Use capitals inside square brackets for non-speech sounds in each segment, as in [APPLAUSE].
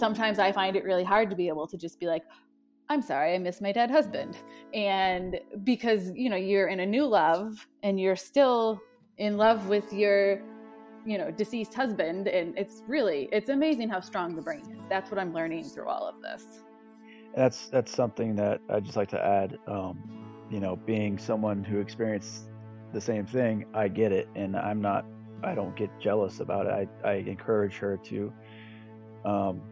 sometimes I find it really hard to be able to just be like, I'm sorry, I miss my dead husband. And because, you know, you're in a new love and you're still in love with your, you know, deceased husband. And it's really, it's amazing how strong the brain is. That's what I'm learning through all of this. That's, that's something that I'd just like to add. Um, you know, being someone who experienced the same thing, I get it. And I'm not, I don't get jealous about it. I, I encourage her to, um,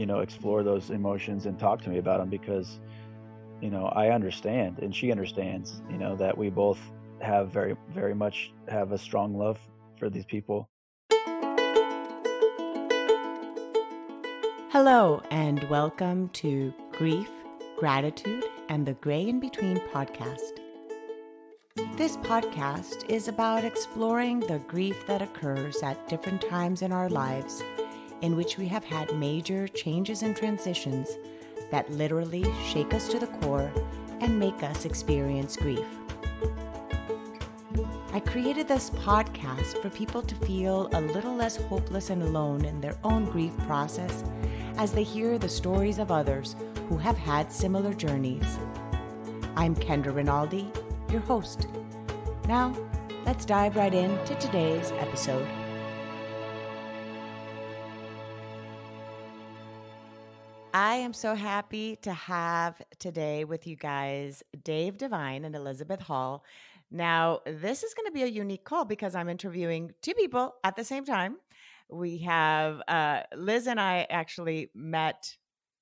you know explore those emotions and talk to me about them because you know i understand and she understands you know that we both have very very much have a strong love for these people. Hello and welcome to grief gratitude and the gray in between podcast. This podcast is about exploring the grief that occurs at different times in our lives in which we have had major changes and transitions that literally shake us to the core and make us experience grief. I created this podcast for people to feel a little less hopeless and alone in their own grief process as they hear the stories of others who have had similar journeys. I'm Kendra Rinaldi, your host. Now, let's dive right into today's episode. I am so happy to have today with you guys Dave Devine and Elizabeth Hall. Now, this is going to be a unique call because I'm interviewing two people at the same time. We have uh, Liz and I actually met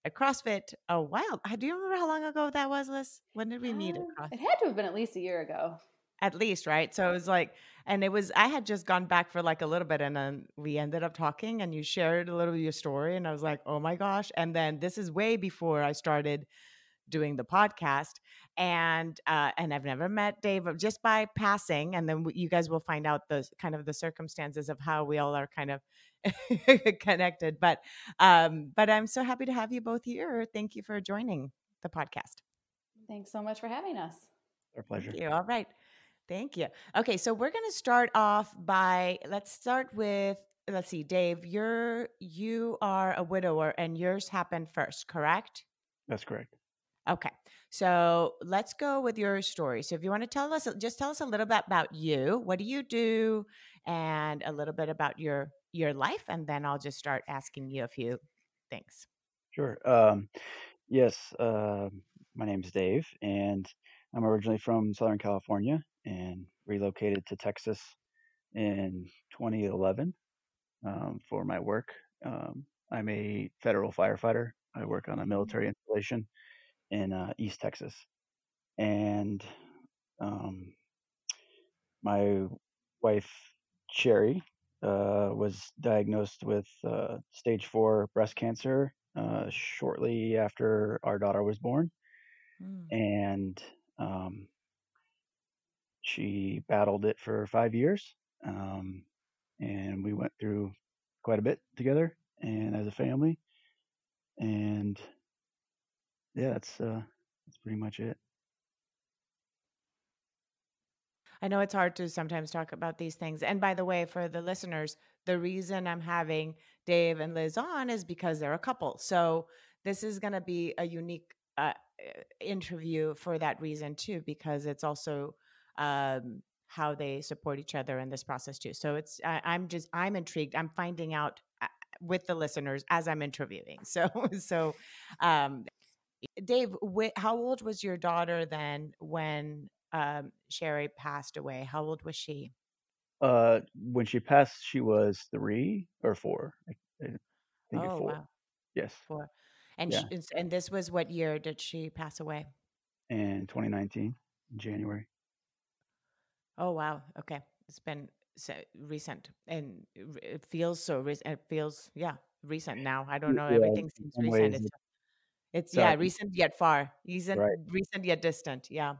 at CrossFit a while. Do you remember how long ago that was, Liz? When did we meet at CrossFit? It had to have been at least a year ago at least right so it was like and it was i had just gone back for like a little bit and then we ended up talking and you shared a little bit of your story and i was like oh my gosh and then this is way before i started doing the podcast and uh, and i've never met dave just by passing and then you guys will find out the kind of the circumstances of how we all are kind of [LAUGHS] connected but um but i'm so happy to have you both here. Thank you for joining the podcast. Thanks so much for having us. Our pleasure. Thank you. all right Thank you. Okay, so we're going to start off by let's start with let's see, Dave, you're you are a widower and yours happened first, correct? That's correct. Okay. So, let's go with your story. So, if you want to tell us just tell us a little bit about you, what do you do and a little bit about your your life and then I'll just start asking you a few things. Sure. Um yes, uh, my name's Dave and I'm originally from Southern California and relocated to Texas in 2011 um, for my work. Um, I'm a federal firefighter. I work on a military installation in uh, East Texas. And um, my wife, Shari, uh, was diagnosed with uh, stage four breast cancer uh, shortly after our daughter was born. Mm. And um, she battled it for five years, um, and we went through quite a bit together and as a family. And yeah, that's uh, that's pretty much it. I know it's hard to sometimes talk about these things. And by the way, for the listeners, the reason I'm having Dave and Liz on is because they're a couple. So this is going to be a unique uh, interview for that reason too, because it's also um, how they support each other in this process too. So it's I, I'm just I'm intrigued. I'm finding out uh, with the listeners as I'm interviewing. [LAUGHS] So so um, Dave, wh- how old was your daughter then when um, Shari passed away? How old was she? Uh, when she passed, she was three or four. I, I think oh, four. Wow. Yes. Four. And yeah. she, and this was what year did she pass away? In 2019, January. Oh wow. Okay, it's been so recent, and it feels so. recent. it feels yeah recent now. I don't know. Yeah, Everything seems recent. It's, it's yeah recent yet far. Recent, right. recent yet distant. Yeah.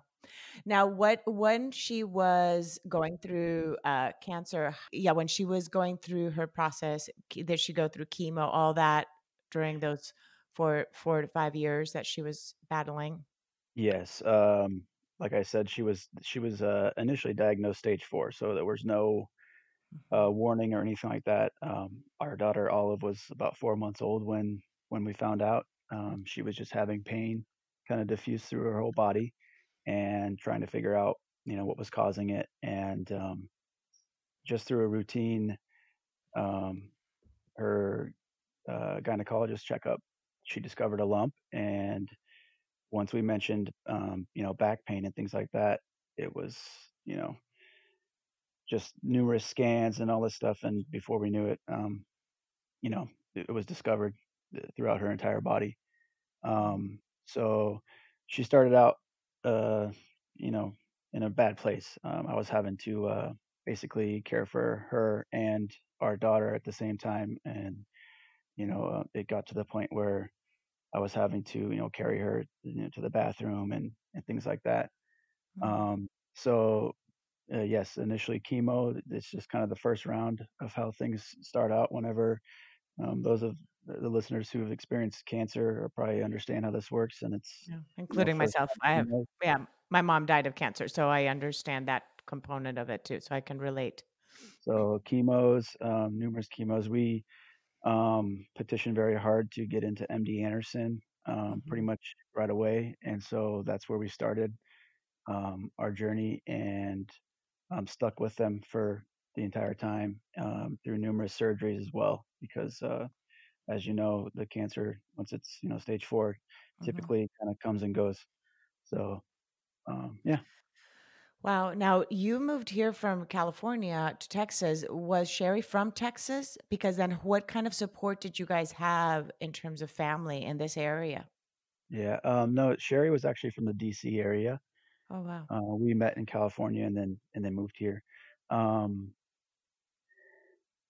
Now, what when she was going through uh, cancer? Yeah, when she was going through her process, did she go through chemo? All that during those four four to five years that she was battling. Yes. Um, like I said, she was she was uh, initially diagnosed stage four, so there was no mm-hmm. uh, warning or anything like that. Um, our daughter Olive was about four months old when when we found out. Um, she was just having pain kind of diffuse through her whole body and trying to figure out, you know, what was causing it. And um, just through a routine, um, her uh, gynecologist checkup, she discovered a lump. And once we mentioned, um, you know, back pain and things like that, it was, you know, just numerous scans and all this stuff. And before we knew it, um, you know, it, it was discovered uh, throughout her entire body. Um, so she started out, uh, you know, in a bad place. Um, I was having to uh, basically care for her and our daughter at the same time, and you know, uh, it got to the point where I was having to, you know, carry her you know, to the bathroom and and things like that. Mm. Um, so uh, yes, initially chemo. It's just kind of the first round of how things start out. Whenever um, those of the listeners who have experienced cancer probably understand how this works, and it's Yeah, you know including myself. I have, chemo. yeah, my mom died of cancer, so I understand that component of it too. So I can relate. So chemos, um, numerous chemos. We um, petitioned very hard to get into MD Anderson um, pretty hmm much right away, and so that's where we started um, our journey, and um, stuck with them for the entire time um, through numerous surgeries as well. Because uh, as you know, the cancer once it's you know stage four, hmm typically kind of comes and goes. So um, yeah, Wow. Now you moved here from California to Texas. Was Shari from Texas? Because then what kind of support did you guys have in terms of family in this area? yeah. Um, no, Shari was actually from the DC area. Oh, wow. Uh, we met in California and then and then moved here. Um,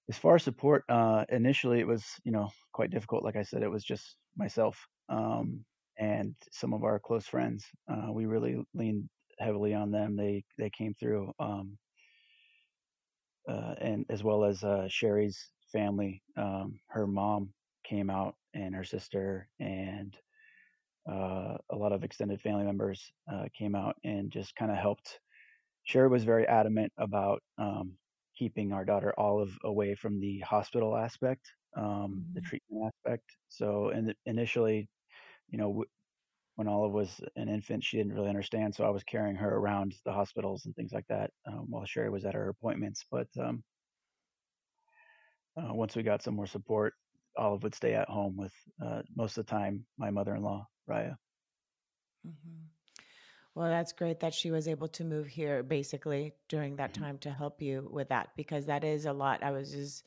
as far as support, uh, initially it was you know quite difficult. Like I said, it was just myself um, and some of our close friends. Uh, we really leaned heavily on them. They they came through, um, uh, and as well as uh, Shari's family. Um, her mom came out, and her sister, and uh, a lot of extended family members uh, came out and just kind of helped Shari was very adamant about um, keeping our daughter Olive away from the hospital aspect, um, the hmm treatment aspect. So, in initially, you know, when Olive was an infant, she didn't really understand. So I was carrying her around the hospitals and things like that um, while Shari was at her appointments. But um, uh, once we got some more support, Olive would stay at home with uh, most of the time my mother-in-law, Raya. hmm Well, that's great that she was able to move here basically during that Mhm. time to help you with that because that is a lot. I was just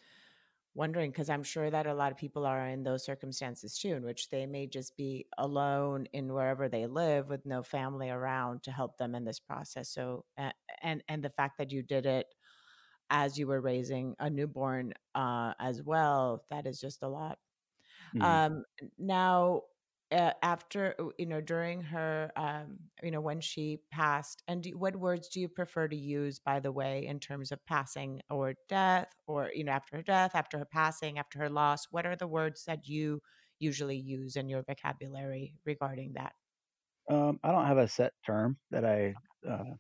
wondering because I'm sure that a lot of people are in those circumstances too, in which they may just be alone in wherever they live with no family around to help them in this process. So, and and the fact that you did it as you were raising a newborn uh, as well, that is just a lot. Mhm. Um, now, uh, after you know, during her, um, you know, when she passed, and do, what words do you prefer to use, by the way, in terms of passing or death, or you know, after her death, after her passing, after her loss? What are the words that you usually use in your vocabulary regarding that? Um, I don't have a set term that I uh,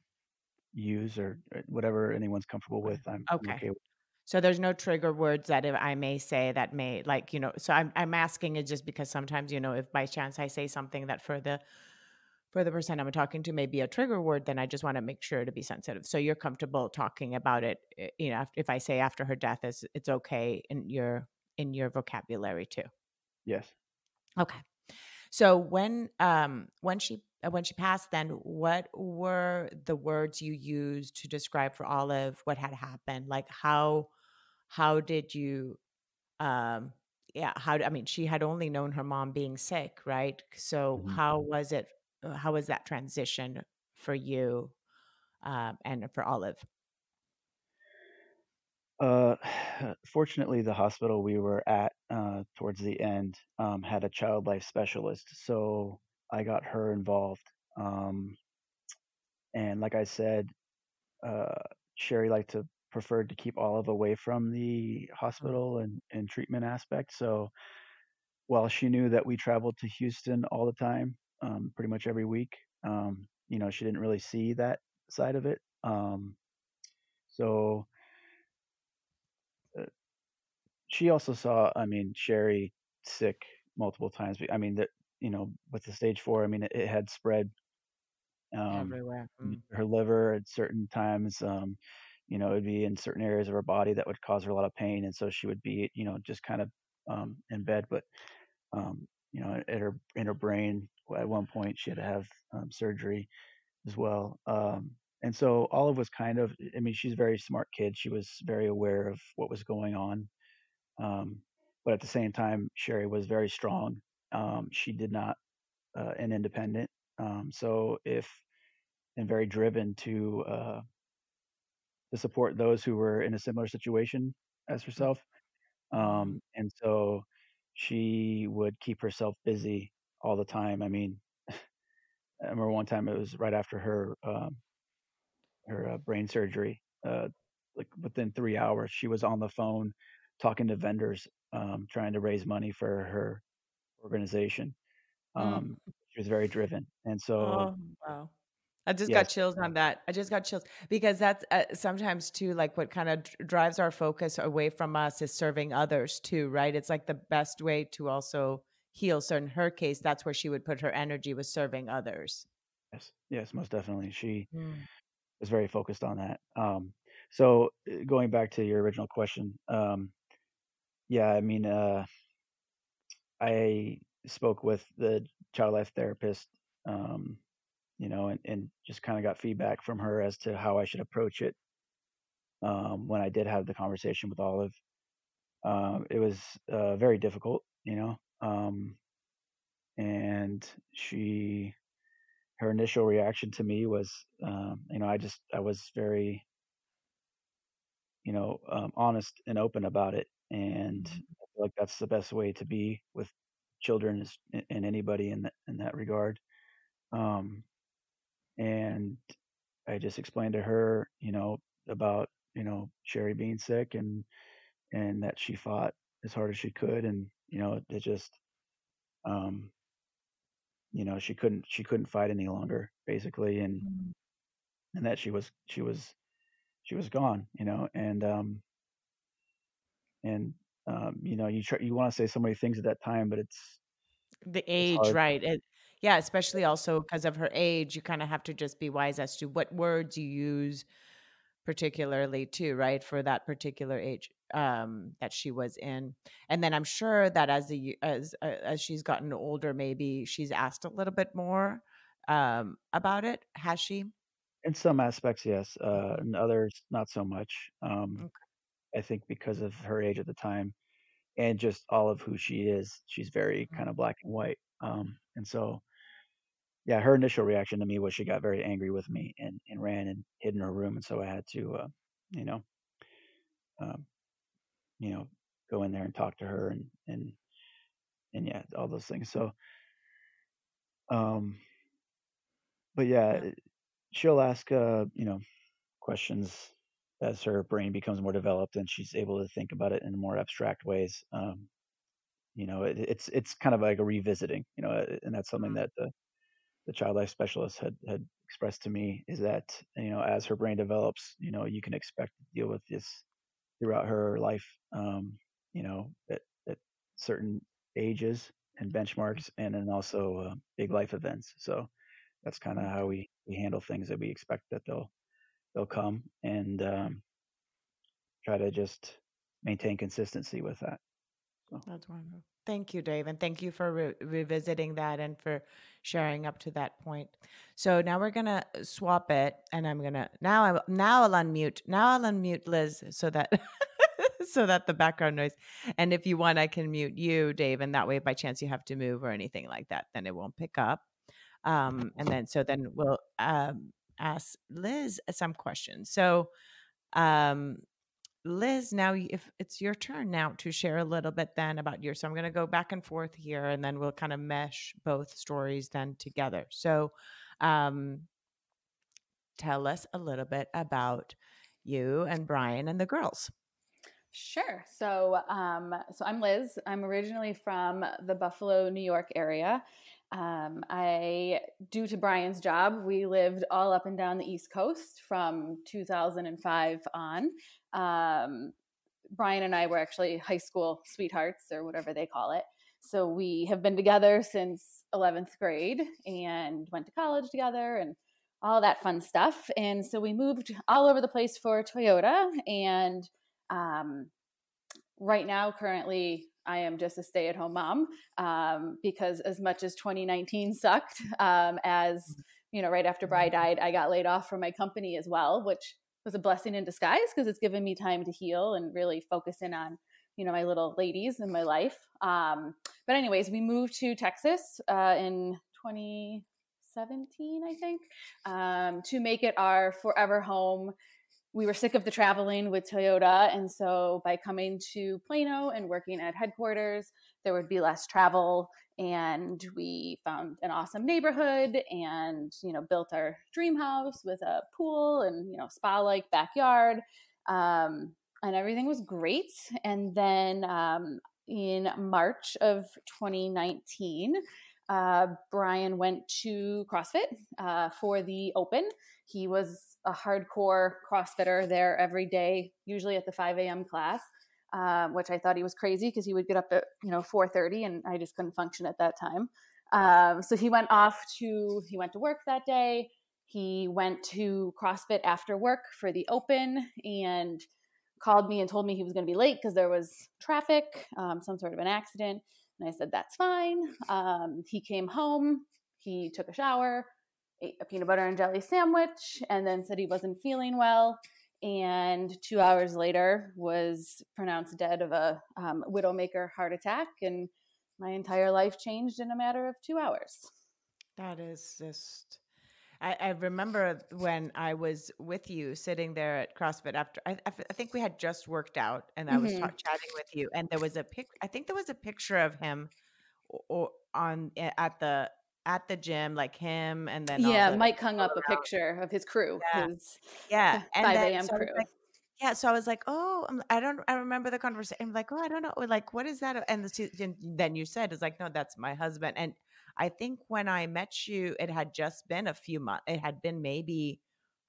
use or uh, whatever anyone's comfortable with. I'm, I'm Okay. okay with. So there's no trigger words that if I may say that may like, you know, so I'm I'm asking it just because sometimes, you know, if by chance I say something that for the for the person I'm talking to may be a trigger word, then I just want to make sure to be sensitive. So you're comfortable talking about it, eh, you know, if, if I say after her death is it's okay in your in your vocabulary too. Yes. Okay. So when um when she when she passed, then what were the words you used to describe for Olive what had happened? Like how how did you um yeah how i mean she had only known her mom being sick, right? So Mhm. how was it? uh, How was that transition for you um, and for Olive? Uh, [SIGHS] fortunately, the hospital we were at uh, towards the end um, had a child life specialist, so I got her involved. Um, and like I said, uh, Shari liked to preferred to keep Olive away from the Mm, hospital and, and treatment aspect. So while she knew that we traveled to Houston all the time, um, pretty much every week, um, you know, she didn't really see that side of it. Um, so uh, she also saw, I mean, Shari sick multiple times. I mean, that you know, with the stage four, I mean, it, it had spread um, everywhere. Mm. her liver at certain times. Um, you know, it'd be in certain areas of her body that would cause her a lot of pain, and so she would be, you know, just kind of um, in bed. But um, you know, at her in her brain, at one point, she had to have um, surgery as well. Um, and so Olive was kind of, I mean, she's a very smart kid. She was very aware of what was going on. Um, but at the same time, Shari was very strong. Um, she did not, uh, and independent. Um, so if, and very driven to, uh, to support those who were in a similar situation as herself. Um, and so she would keep herself busy all the time. I mean, [LAUGHS] I remember one time it was right after her um, her uh, brain surgery. Uh, like within three hours, she was on the phone talking to vendors, um, trying to raise money for her organization. Mm. Um, She was very driven, and so Oh, wow. I just got chills on that. I just got chills because that's uh, sometimes too like what kind of drives our focus away from us is serving others too, right? It's like the best way to also heal. So in her case, that's where she would put her energy was serving others. yes, yes, most definitely. She Mm. was very focused on that. Um, so uh, going back to your original question, um, yeah, I mean, uh, I spoke with the child life therapist, um, you know, and, and just kind of got feedback from her as to how I should approach it. Um, when I did have the conversation with Olive, um, it was uh, very difficult, you know, um, and she, her initial reaction to me was, um, you know, I just, I was very, you know, um, honest and open about it, and Mhm. Feel like that's the best way to be with children is, and anybody in that in that regard. Um, and I just explained to her, you know, about you know Shari being sick and and that she fought as hard as she could, and you know it just um, you know she couldn't she couldn't fight any longer basically, and Mm. and that she was she was she was gone, you know, and um and um you know you try you want to say so many things at that time, but it's The age, hard. right? It, yeah, especially also because of her age, you kind of have to just be wise as to what words you use particularly too right for that particular age um that she was in and then i'm sure that as the as uh, as she's gotten older maybe she's asked a little bit more um about it has she In some aspects, yes. Uh, in others, not so much. Um, Okay. I think because of her age at the time and just all of who she is, she's very kind of black and white. Um, and so, yeah, her initial reaction to me was she got very angry with me and, and ran and hid in her room. And so I had to, uh, you know, um, you know, go in there and talk to her and, and, and yeah, all those things. So, um, but yeah, yeah she'll ask, uh, you know, questions as her brain becomes more developed and she's able to think about it in more abstract ways. Um, you know, it, it's it's kind of like a revisiting, you know, uh, and that's something that the the child life specialist had had expressed to me is that you know as her brain develops, you know, you can expect to deal with this throughout her life. Um, you know, at, at certain ages and benchmarks, and then also uh, big life events. So that's kind of Mm, how we we handle things that we expect that they'll they'll come and um, try to just maintain consistency with that. So. That's wonderful. Thank you dave and thank you for re- revisiting that and for sharing up to that point. So now we're gonna swap it and i'm gonna now i now i'll unmute now i'll unmute liz so that [LAUGHS] so that the background noise and if you want i can mute you dave and that way if by chance you have to move or anything like that then it won't pick up. [LAUGHS] Um and then so then we'll um ask liz some questions so um liz now if it's your turn now to share a little bit then about your so i'm going to go back and forth here and then we'll kind of mesh both stories then together so um tell us a little bit about you and bryan and the girls Sure. So, um, so I'm Liz. I'm originally from the Buffalo, New York area. Um, I, due to Bryan's job, we lived all up and down the East Coast from 2005 on. Um, Bryan and I were actually high school sweethearts or whatever they call it. So we have been together since 11th grade and went to college together and all that fun stuff. And so we moved all over the place for Toyota. And um, right now, currently, I am just a stay at home mom um, because as much as 2019 sucked, um, as mm. you know, right after Bry mm-hmm. died, I got laid off from my company as well, which was a blessing in disguise because it's given me time to heal and really focus in on you know my little ladies in my life. Um, but anyways, we moved to Texas uh, in 2017, I think, um, to make it our forever home we were sick of the traveling with Toyota. And so by coming to Plano and working at headquarters, there would be less travel. And we found an awesome neighborhood and, you know, built our dream house with a pool and, you know, spa like backyard. Um, and everything was great. And then um, in March of 2019, uh, Bryan went to CrossFit uh, for the Open. He was a hardcore CrossFitter there every day, usually at the 5 a.m. class, um, which I thought he was crazy because he would get up at you know 4:30, and I just couldn't function at that time. Um, so he went off to he went to work that day. He went to CrossFit after work for the Open and called me and told me he was going to be late because there was traffic, um, some sort of an accident. And I said, that's fine. Um, he came home, he took a shower, ate a peanut butter and jelly sandwich and then said he wasn't feeling well. And two hours later was pronounced dead of a um, widowmaker heart attack. And my entire life changed in a matter of two hours. That is just I, I remember when I was with you sitting there at CrossFit after I, I think we had just worked out and I was mm-hmm. ta- chatting with you. And there was a pic I think there was a picture of him or on at the at the gym, like him, and then yeah, the Mike hung up a picture of his crew, yeah, his yeah, [LAUGHS] five a.m. So crew. Like, yeah, so I was like, oh, I'm, I don't, I remember the conversation. I'm like, oh, I don't know, like, what is that? And, the, and then you said, it's like, no, that's my husband. And I think when I met you, it had just been a few months. It had been maybe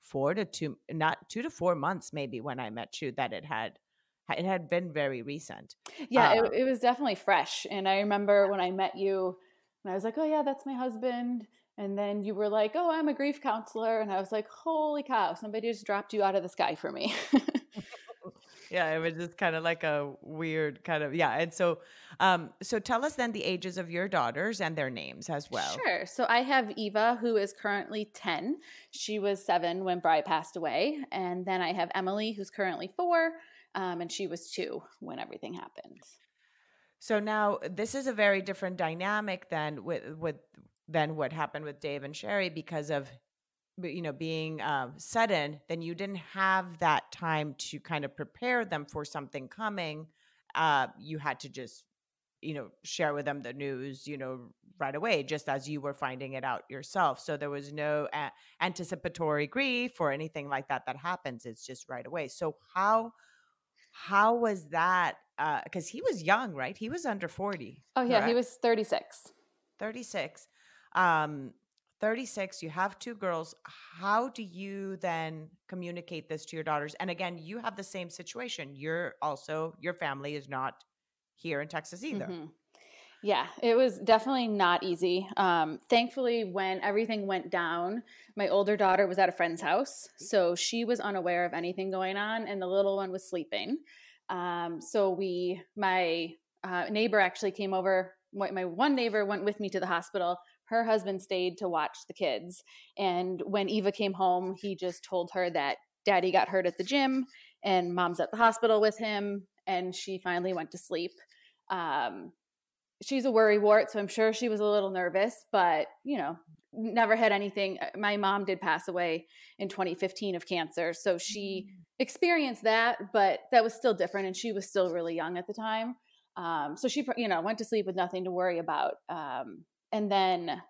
four to two, not two to four months, maybe when I met you, that it had it had been very recent. Yeah, it, um it was definitely fresh. And I remember when I met you and I was like, oh, yeah, that's my husband. And then you were like, oh, I'm a grief counselor. And I was like, holy cow, somebody just dropped you out of the sky for me. [LAUGHS] yeah, it was just kind of like a weird kind of, yeah. And so, um, so tell us then the ages of your daughters and their names as well. Sure. So I have Eva, who is currently 10. She was seven when Bry passed away. And then I have Emily, who's currently four. Um, and she was two when everything happened. So now this is a very different dynamic than with with than what happened with Dave and Shari because of you know being um, sudden. Then you didn't have that time to kind of prepare them for something coming. Uh, you had to just you know share with them the news you know right away just as you were finding it out yourself so there was no a- anticipatory grief or anything like that that happens it's just right away so how how was that? Because uh, he was young, right? He was under 40. Oh, yeah. Correct? He was 36. 36. Um, 36, you have two girls. How do you then communicate this to your daughters? And again, you have the same situation. You're also, your family is not here in Texas either. Mm-hmm. Yeah, it was definitely not easy. Um, thankfully, when everything went down, my older daughter was at a friend's house. So she was unaware of anything going on, and the little one was sleeping. Um, so we, my uh, neighbor actually came over. My one neighbor went with me to the hospital. Her husband stayed to watch the kids. And when Eva came home, he just told her that daddy got hurt at the gym and mom's at the hospital with him. And she finally went to sleep. Um, she's a worry wart, so I'm sure she was a little nervous, but you know, never had anything. Uh, my mom did pass away in 2015 of cancer, so she mm. experienced that, but that was still different, and she was still really young at the time. Um, so she, you know, went to sleep with nothing to worry about. Um, and then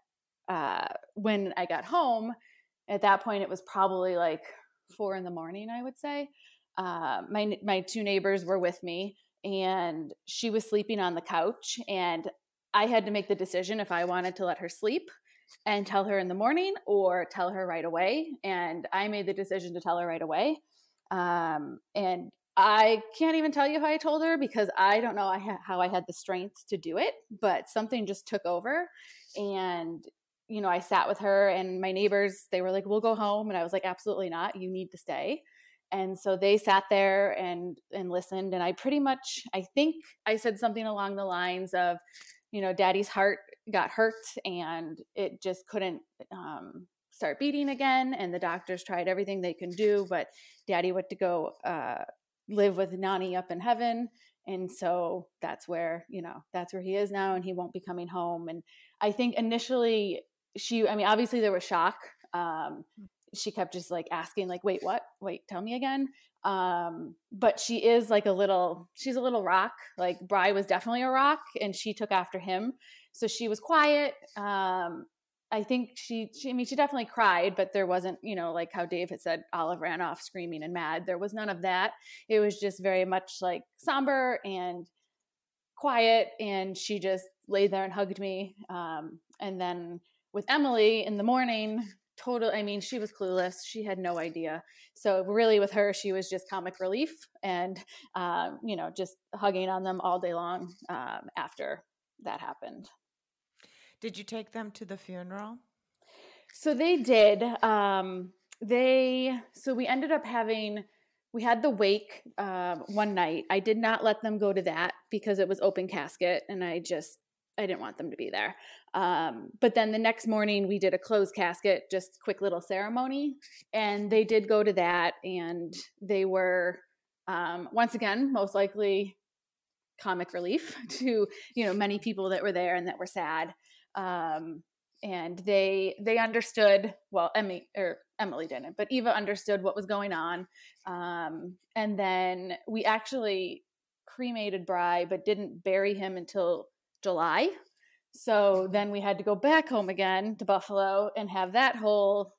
uh, when I got home, at that point, it was probably like four in the morning, I would say. Uh, my my two neighbors were with me and she was sleeping on the couch and I had to make the decision if I wanted to let her sleep and tell her in the morning or tell her right away. And I made the decision to tell her right away. Um, and I can't even tell you how I told her because I don't know how I had the strength to do it, but something just took over. And, you know, I sat with her and my neighbors, they were like, we'll go home. And I was like, absolutely not. You need to stay. And so they sat there and and listened. And I pretty much, I think I said something along the lines of, you know, daddy's heart got hurt and it just couldn't um, start beating again. And the doctors tried everything they can do, but daddy went to go uh, live with Nani up in heaven. And so that's where, you know, that's where he is now and he won't be coming home. And I think initially she, I mean, obviously there was shock. Um, she kept just like asking like, wait, what? Wait, tell me again. Um, but she is like a little, she's a little rock. Like Bry was definitely a rock and she took after him. So she was quiet. Um, I think she, she, I mean, she definitely cried, but there wasn't, you know, like how Dave had said, Olive ran off screaming and mad. There was none of that. It was just very much like somber and quiet. And she just laid there and hugged me. Um, and then with Emily in the morning, total, I mean, she was clueless. She had no idea. So really with her, she was just comic relief and, um, you know, just hugging on them all day long um, after that happened. Did you take them to the funeral? So they did. Um, they so we ended up having we had the wake uh, one night. I did not let them go to that because it was open casket, and I just I didn't want them to be there. Um, but then the next morning we did a closed casket, just quick little ceremony, and they did go to that, and they were um, once again most likely comic relief [LAUGHS] to you know many people that were there and that were sad um, and they they understood well emmy or emily didn't but eva understood what was going on um, and then we actually cremated bry but didn't bury him until july so then we had to go back home again to buffalo and have that whole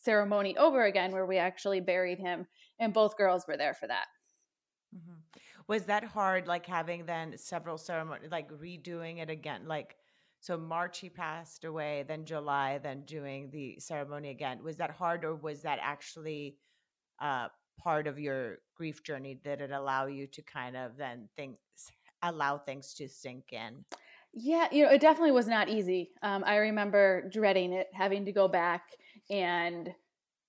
ceremony over again where we actually buried him and both girls were there for that mm-hmm. was that hard like having then several ceremonies like redoing it again like so March he passed away, then July, then doing the ceremony again. Was that hard, or was that actually uh, part of your grief journey? Did it allow you to kind of then think, allow things to sink in? Yeah, you know, it definitely was not easy. Um, I remember dreading it, having to go back and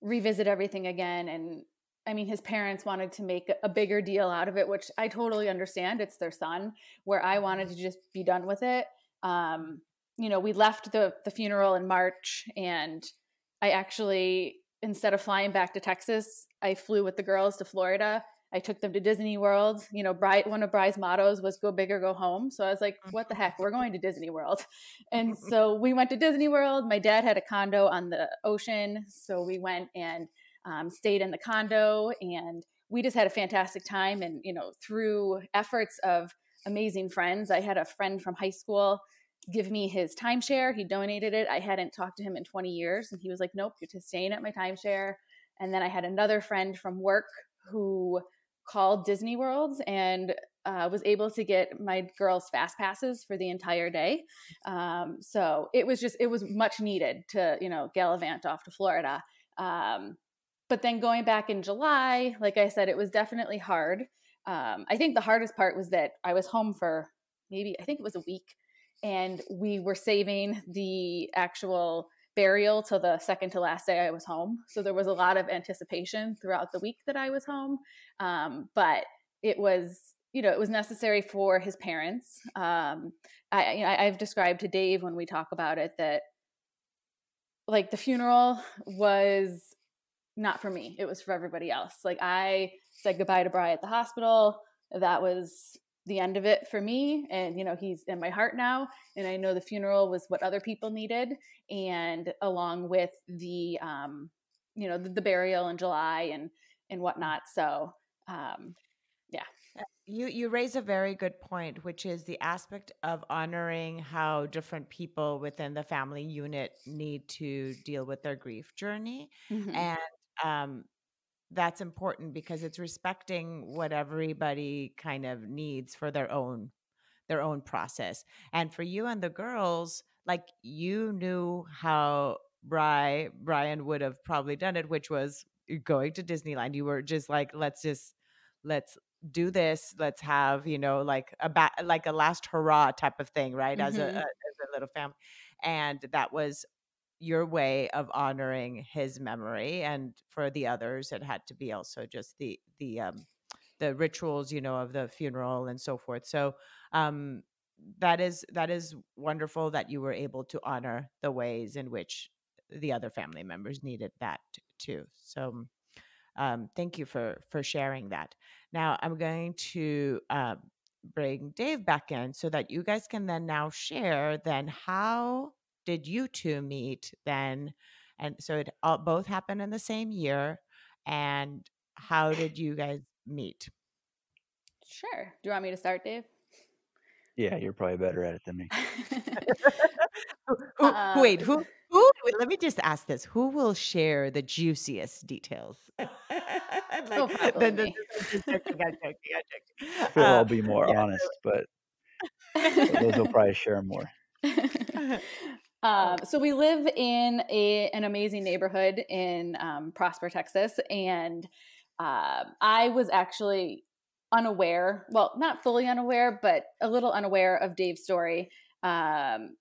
revisit everything again. And I mean, his parents wanted to make a bigger deal out of it, which I totally understand. It's their son, where I wanted to just be done with it um, you know, we left the the funeral in March, and I actually instead of flying back to Texas, I flew with the girls to Florida. I took them to Disney World. You know, Bry, one of Bry's mottos was "Go big or go home." So I was like, "What the heck? We're going to Disney World." [LAUGHS] And so we went to Disney World. My dad had a condo on the ocean, so we went and um, stayed in the condo, and we just had a fantastic time. And you know, through efforts of amazing friends, I had a friend from high school give me his timeshare. He donated it. I hadn't talked to him in 20 years. And he was like, nope, you're just staying at my timeshare. And then I had another friend from work who called Disney World and uh, was able to get my girls fast passes for the entire day. Um, so it was just, it was much needed to, you know, gallivant off to Florida. Um, but then going back in July, like I said, it was definitely hard. Um, I think the hardest part was that I was home for maybe, I think it was a week and we were saving the actual burial till the second to last day I was home. So there was a lot of anticipation throughout the week that I was home. Um, but it was, you know, it was necessary for his parents. Um, I, you know, I've described to Dave when we talk about it that like the funeral was not for me. It was for everybody else. Like I said goodbye to Bry at the hospital. That was the end of it for me and you know he's in my heart now and i know the funeral was what other people needed and along with the um you know the, the burial in july and and whatnot so um yeah uh, you you raise a very good point which is the aspect of honoring how different people within the family unit need to deal with their grief journey mm-hmm. and um that's important because it's respecting what everybody kind of needs for their own their own process. And for you and the girls, like you knew how Bry Bryan would have probably done it, which was going to Disneyland. You were just like, let's just let's do this let's have you know like a ba- like a last hurrah type of thing right as a, Mhm. a as a little family and that was your way of honoring his memory and for the others it had to be also just the the um the rituals you know of the funeral and so forth. So um that is that is wonderful that you were able to honor the ways in which the other family members needed that too. So um, thank you for for sharing that. Now i'm going to uh, bring dave back in so that you guys can then now share then how did you two meet then and so it all, both happened in the same year and how did you guys meet Sure. Do you want me to start, Dave? Yeah, you're probably better at it than me. who, [LAUGHS] who, Uh, wait who who wait, let me just ask this who will share the juiciest details [LAUGHS] like, Oh, [LAUGHS] probably then the, me. I'm just joking, I'm joking, I'm joking. Phil, Uh, I'll be more yeah, honest, but those will probably share more. Um, so we live in a an amazing neighborhood in um, Prosper, Texas, and um I was actually unaware. Well, not fully unaware, but a little unaware of Dave's story. Um,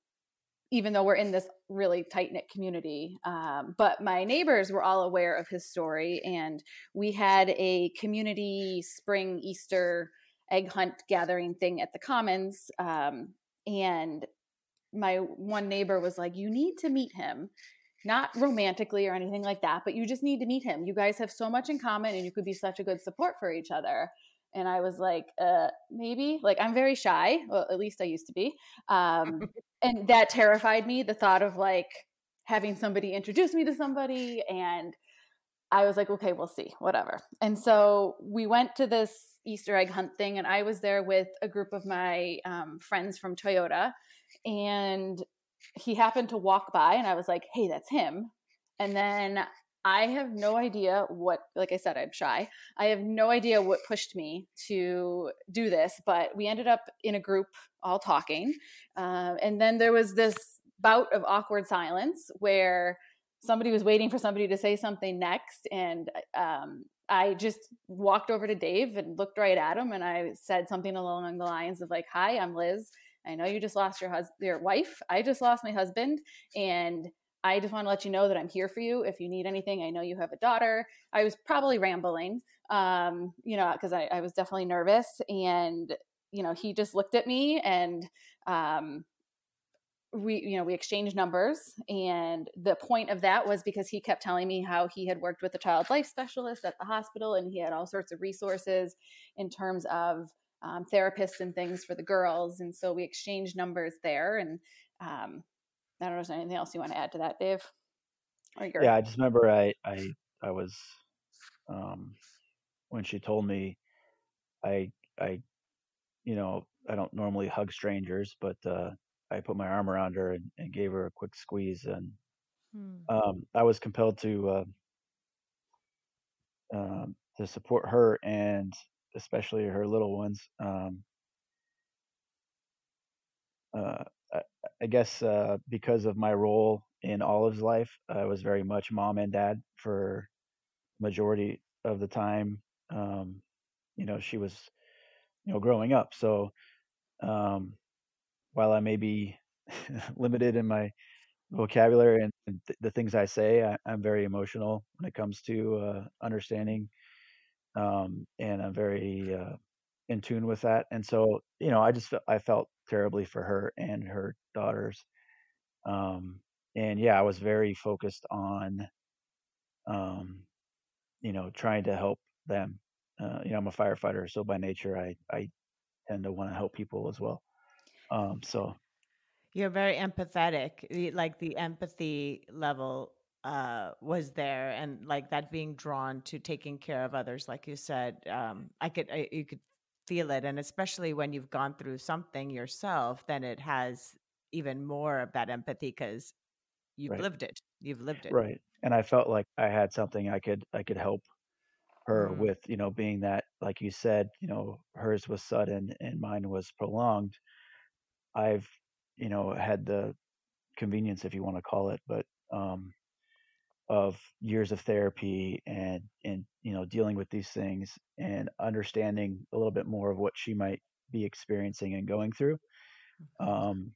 even though we're in this really tight knit community. Um, but my neighbors were all aware of his story, and we had a community spring Easter egg hunt gathering thing at the Commons. Um, and my one neighbor was like, You need to meet him. Not romantically or anything like that, but you just need to meet him. You guys have so much in common and you could be such a good support for each other. And I was like, uh, maybe. Like, I'm very shy. Well, at least I used to be. Um, [LAUGHS] and that terrified me the thought of like having somebody introduce me to somebody and i was like okay we'll see whatever and so we went to this easter egg hunt thing and i was there with a group of my um, friends from toyota and he happened to walk by and i was like hey that's him and then i have no idea what like i said i'm shy i have no idea what pushed me to do this but we ended up in a group all talking um, and then there was this bout of awkward silence where somebody was waiting for somebody to say something next. And um, I just walked over to Dave and looked right at him. And I said something along the lines of, like, Hi, I'm Liz. I know you just lost your husband, your wife. I just lost my husband. And I just want to let you know that I'm here for you. If you need anything, I know you have a daughter. I was probably rambling, um, you know, because I, I was definitely nervous. And you know, he just looked at me and um, we, you know, we exchanged numbers. And the point of that was because he kept telling me how he had worked with a child life specialist at the hospital and he had all sorts of resources in terms of um, therapists and things for the girls. And so we exchanged numbers there. And um, I don't know if there's anything else you want to add to that, Dave. Your... Yeah, I just remember I I I was um when she told me I I you know, I don't normally hug strangers, but uh I put my arm around her and, and gave her a quick squeeze and Hmm. um I was compelled to uh um to support her and especially her little ones. Um uh I, I guess uh because of my role in Olive's life, I was very much mom and dad for majority of the time um you know she was you know growing up so um while i may be [LAUGHS] limited in my vocabulary and, th- the things i say I, i'm very emotional when it comes to uh understanding um and i'm very uh in tune with that and so you know i just felt i felt terribly for her and her daughters um and yeah i was very focused on um you know, trying to help them. Uh, you know, I'm a firefighter, so by nature, I I tend to want to help people as well. Um, so You're very empathetic. Like the empathy level uh, was there, and like that being drawn to taking care of others, like you said, um, I could I, you could feel it, and especially when you've gone through something yourself, then it has even more of that empathy because you've right, lived it. You've lived it. right, and I felt like I had something I could I could help her Mm, with. You know, being that, like you said, you know, hers was sudden and mine was prolonged. I've, you know, had the convenience, if you want to call it, but um, of years of therapy and and you know dealing with these things and understanding a little bit more of what she might be experiencing and going through Mhm. um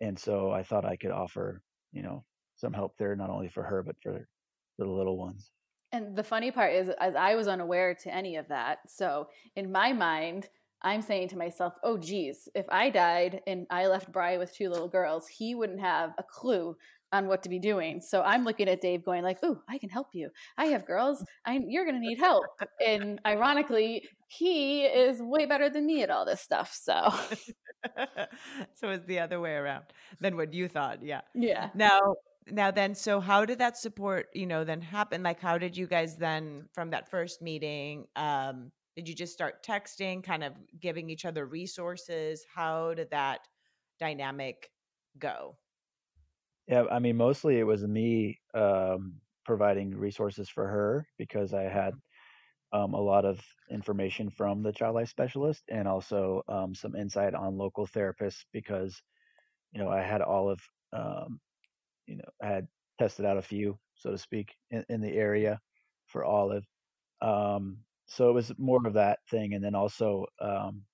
and so i thought i could offer you know some help there not only for her but for for the little ones And the funny part is, as I was unaware to any of that. So in my mind, I'm saying to myself, oh, geez, if I died and I left Bry with two little girls, he wouldn't have a clue on what to be doing. So I'm looking at Dave going like, oh, I can help you. I have girls. I, you're going to need help. And ironically, he is way better than me at all this stuff. So [LAUGHS] so it's the other way around than what you thought. Yeah. yeah. Now, now then, so how did that support, you know, then happen? Like, how did you guys then from that first meeting? Um, did you just start texting, kind of giving each other resources? How did that dynamic go? yeah i mean mostly it was me um providing resources for her because i had um, a lot of information from the child life specialist and also um, some insight on local therapists because you know i had all of um, you know i had tested out a few so to speak in, in the area for olive um, so it was more of that thing and then also um,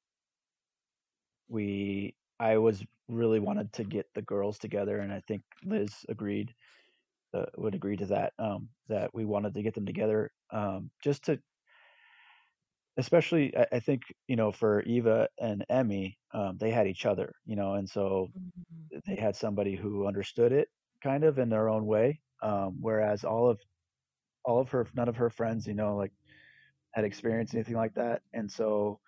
we i was really wanted to get the girls together and i think liz agreed uh, would agree to that um, that we wanted to get them together um, just to especially I, I think you know for eva and emmy um, they had each other you know and so Mhm. they had somebody who understood it kind of in their own way um, whereas all of all of her none of her friends you know like had experienced anything like that and so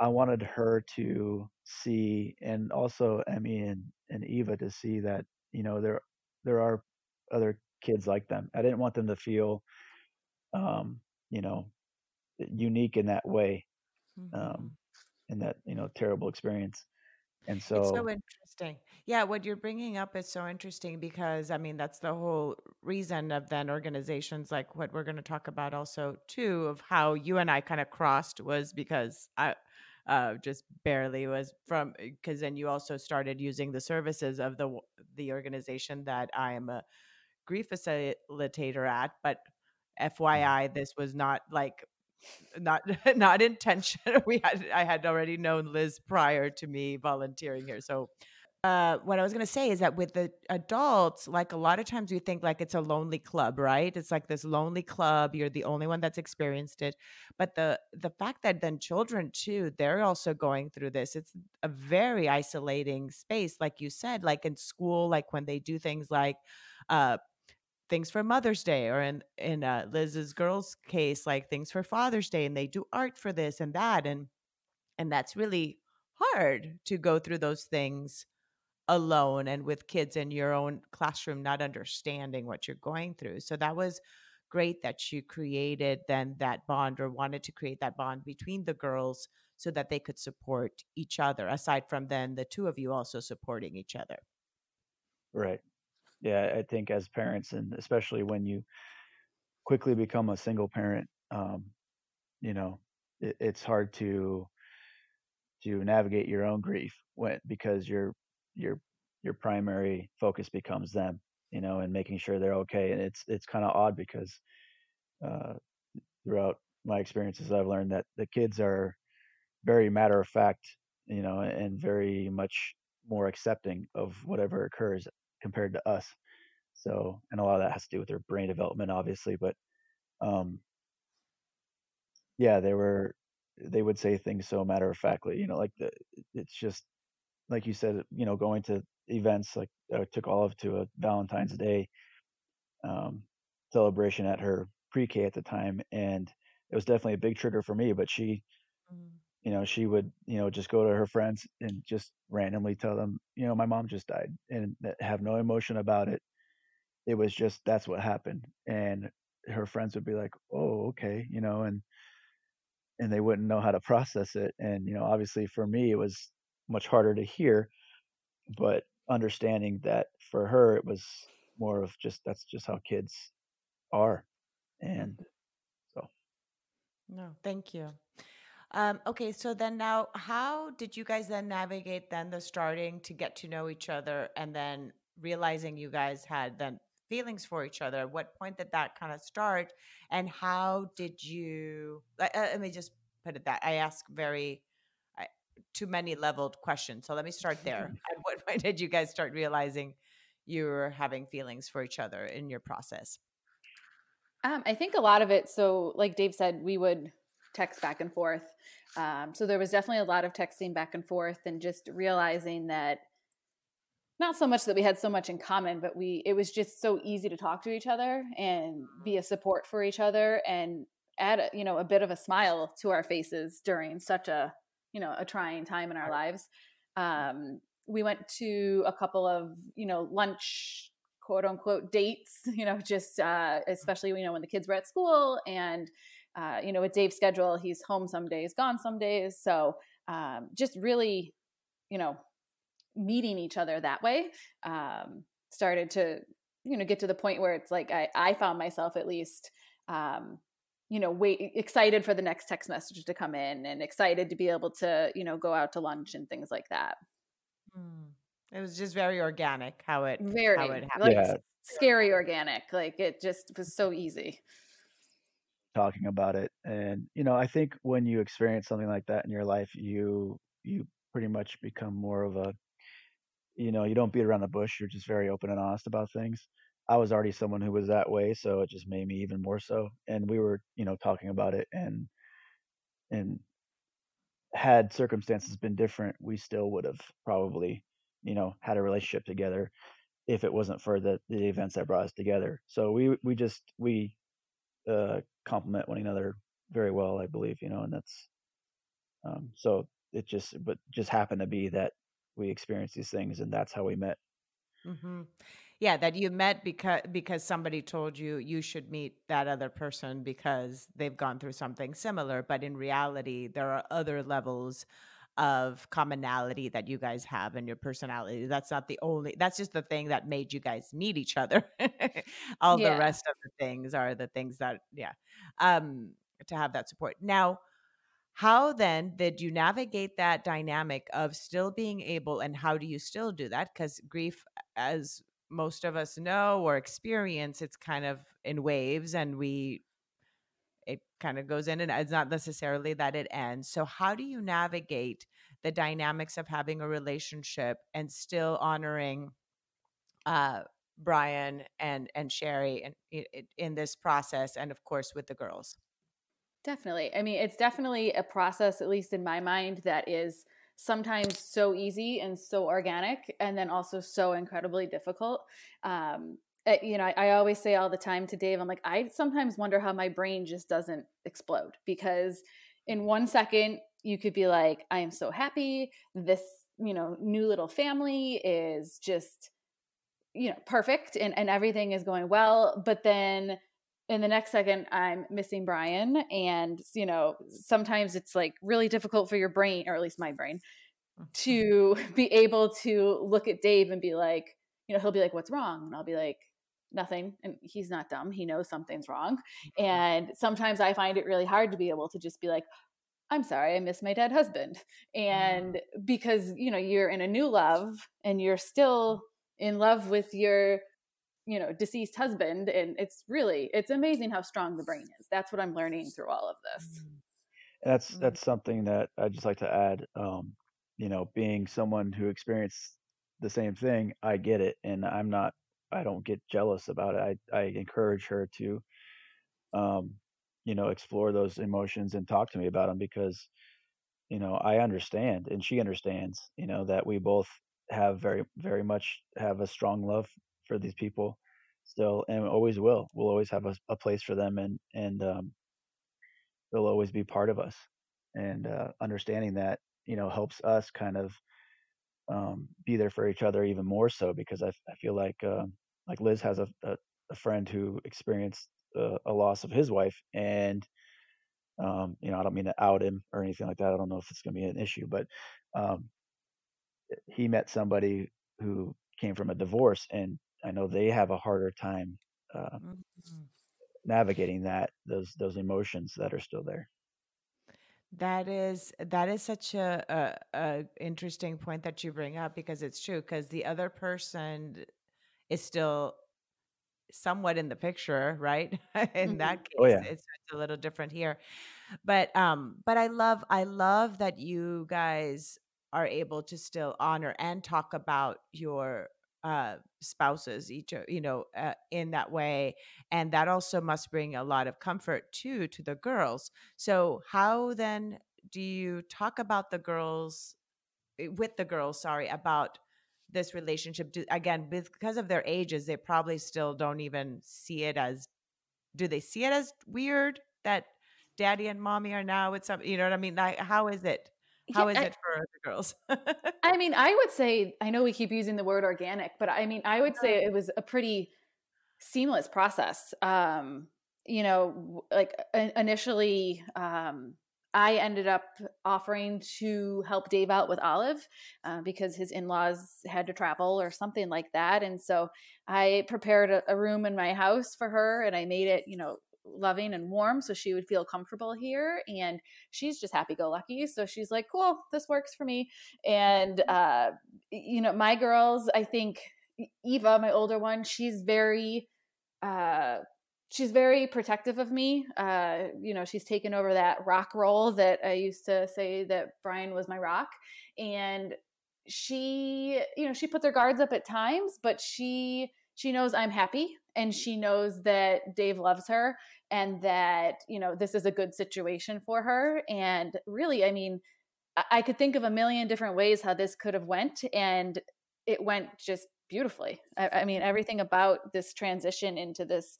i wanted her to see and also emmy and, and eva to see that you know there there are other kids like them i didn't want them to feel um, you know unique in that way Mhm. um, in that you know terrible experience and so, It's so interesting. Yeah, what you're bringing up is so interesting because I mean that's the whole reason of then organizations like what we're going to talk about also too of how you and I kind of crossed was because I uh just barely was from because then you also started using the services of the the organization that I am a grief facilitator at, but mm, FYI this was not like not [LAUGHS] not intention. [LAUGHS] We had I had already known Liz prior to me volunteering here. So uh what I was gonna say is that with the adults, like a lot of times we think like it's a lonely club, right? It's like this lonely club. You're the only one that's experienced it. But the the fact that then children too, they're also going through this. It's a very isolating space, like you said, like in school, like when they do things like uh things for Mother's Day, or in in uh, Liz's girls' case, like things for Father's Day, and they do art for this and that, and and that's really hard to go through those things alone and with kids in your own classroom not understanding what you're going through. So that was great that you created then that bond or wanted to create that bond between the girls so that they could support each other aside from then the two of you also supporting each other. right yeah i think as parents and especially when you quickly become a single parent um, you know it, it's hard to to navigate your own grief when because your your your primary focus becomes them you know and making sure they're okay and it's it's kind of odd because uh, throughout my experiences i've learned that the kids are very matter of fact you know and very much more accepting of whatever occurs compared to us so and a lot of that has to do with their brain development obviously but um yeah they were they would say things so matter of factly you know like the it's just like you said, you know, going to events like I took Olive to a Valentine's Day um, celebration at her pre-K at the time, and it was definitely a big trigger for me. But she, Mm. You know, she would, you know, just go to her friends and just randomly tell them, you know, my mom just died, and have no emotion about it. It was just that's what happened, and her friends would be like, oh, okay, you know, and and they wouldn't know how to process it, and you know, obviously for me it was much harder to hear but understanding that for her it was more of just that's just how kids are and so No, thank you. Um, okay, so then now, how did you guys then navigate then the starting to get to know each other and then realizing you guys had then feelings for each other? At what point did that kind of start? And how did you, uh, let me just put it that I ask very, too many leveled questions. So let me start there. At [LAUGHS] [LAUGHS] what point did you guys start realizing you were having feelings for each other in your process? Um, I think a lot of it. So, like Dave said, we would text back and forth. Um, so there was definitely a lot of texting back and forth, and just realizing that not so much that we had so much in common, but we it was just so easy to talk to each other and be a support for each other and add a, you know a bit of a smile to our faces during such a you know a trying time in our lives. Um, we went to a couple of you know lunch quote unquote dates [LAUGHS] you know just uh, especially you know when the kids were at school and uh, you know with dave's schedule he's home some days gone some days so um, just really you know meeting each other that way um, started to you know get to the point where it's like i, I found myself at least um, you know wait excited for the next text message to come in and excited to be able to you know go out to lunch and things like that mm. it was just very organic how it very how it happened. like yeah. scary organic like it just was so easy talking about it and you know i think when you experience something like that in your life you you pretty much become more of a you know you don't beat around the bush you're just very open and honest about things I was already someone who was that way, so it just made me even more so. And we were, you know, talking about it and and had circumstances been different, we still would have probably, you know, had a relationship together if it wasn't for the the events that brought us together. So we we just we uh complement one another very well, I believe, you know, and that's um so it just but just happened to be that we experienced these things and that's how we met. hmm yeah, that you met because because somebody told you you should meet that other person because they've gone through something similar, but in reality there are other levels of commonality that you guys have in your personality. That's not the only that's just the thing that made you guys meet each other. [LAUGHS] All the rest of the things are the things that yeah. Um to have that support. Now, how then did you navigate that dynamic of still being able and how do you still do that because grief as most of us know or experience it's kind of in waves and we it kind of goes in and it's not necessarily that it ends. So how do you navigate the dynamics of having a relationship and still honoring uh bryan and and shari and in, in this process and of course with the girls? Definitely. I mean it's definitely a process at least in my mind that is sometimes so easy and so organic and then also so incredibly difficult. Um, you know I, I, always say all the time to dave i'm like i sometimes wonder how my brain just doesn't explode because in one second you could be like i am so happy this you know new little family is just you know perfect and, and everything is going well but then in the next second i'm missing bryan and you know sometimes it's like really difficult for your brain or at least my brain mm-hmm. to [LAUGHS] be able to look at dave and be like you know he'll be like what's wrong and i'll be like nothing and he's not dumb he knows something's wrong mm-hmm. and sometimes i find it really hard to be able to just be like i'm sorry i miss my dead husband mm-hmm. and because you know you're in a new love and you're still in love with your you know deceased husband and it's really it's amazing how strong the brain is that's what i'm learning through all of this mm. that's mm-hmm. that's something that i just like to add um you know being someone who experienced the same thing i get it and i'm not i don't get jealous about it i i encourage her to um you know explore those emotions and talk to me about them because you know i understand and she understands you know that we both have very very much have a strong love for these people still and always will we'll always have a, a place for them and and um, they'll always be part of us and uh, understanding that you know helps us kind of um, be there for each other even more so because I, I feel like uh, like Liz has a, a, a friend who experienced a, a, loss of his wife and um, you know I don't mean to out him or anything like that I don't know if it's going to be an issue but um, he met somebody who came from a divorce and I know they have a harder time uh, mm-hmm. navigating that those those emotions that are still there. That is that is such a, a, a interesting point that you bring up because it's true because the other person is still somewhat in the picture, right? [LAUGHS] in Mhm. that case, Oh yeah. it's, it's a little different here. But um, but I love I love that you guys are able to still honor and talk about your uh spouses each you know uh, in that way and that also must bring a lot of comfort too to the girls so how then do you talk about the girls eh, with the girls sorry about this relationship do, again because of their ages they probably still don't even see it as do they see it as weird that daddy and mommy are now with some you know what i mean like how is it Yeah, how is I, it for the girls [LAUGHS] I mean, I would say I know we keep using the word organic, but I mean, I would say it was a pretty seamless process. Um, you know, like initially, um, I ended up offering to help Dave out with Olive uh, because his in laws had to travel or something like that. And so I prepared a, a room in my house for her and I made it, you know, loving and warm so she would feel comfortable here. And she's just happy go lucky. So she's like, cool, this works for me. And, uh, you know, my girls, I think Eva, my older one, she's very, uh, she's very protective of me. Uh, you know, she's taken over that rock role that I used to say that Bryan was my rock. And she, you know, she puts her guards up at times, but she she knows I'm happy and she knows that Dave loves her and that, you know, this is a good situation for her. And really, I mean, I could think of a million different ways how this could have went and it went just beautifully. I, I mean, everything about this transition into this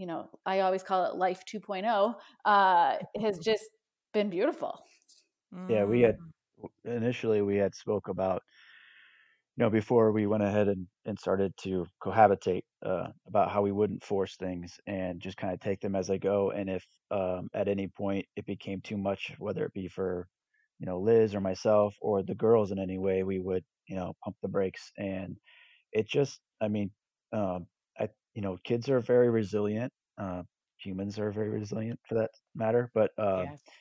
you know, I always call it life 2.0, uh, has [LAUGHS] just been beautiful. Yeah, we had Mm, initially we had spoke about you know before we went ahead and, and started to cohabitate uh, about how we wouldn't force things and just kind of take them as they go and if um, at any point it became too much whether it be for you know liz or myself or the girls in any way we would you know pump the brakes and it just i mean um, you know kids are very resilient uh, humans are very resilient for that matter but um, yes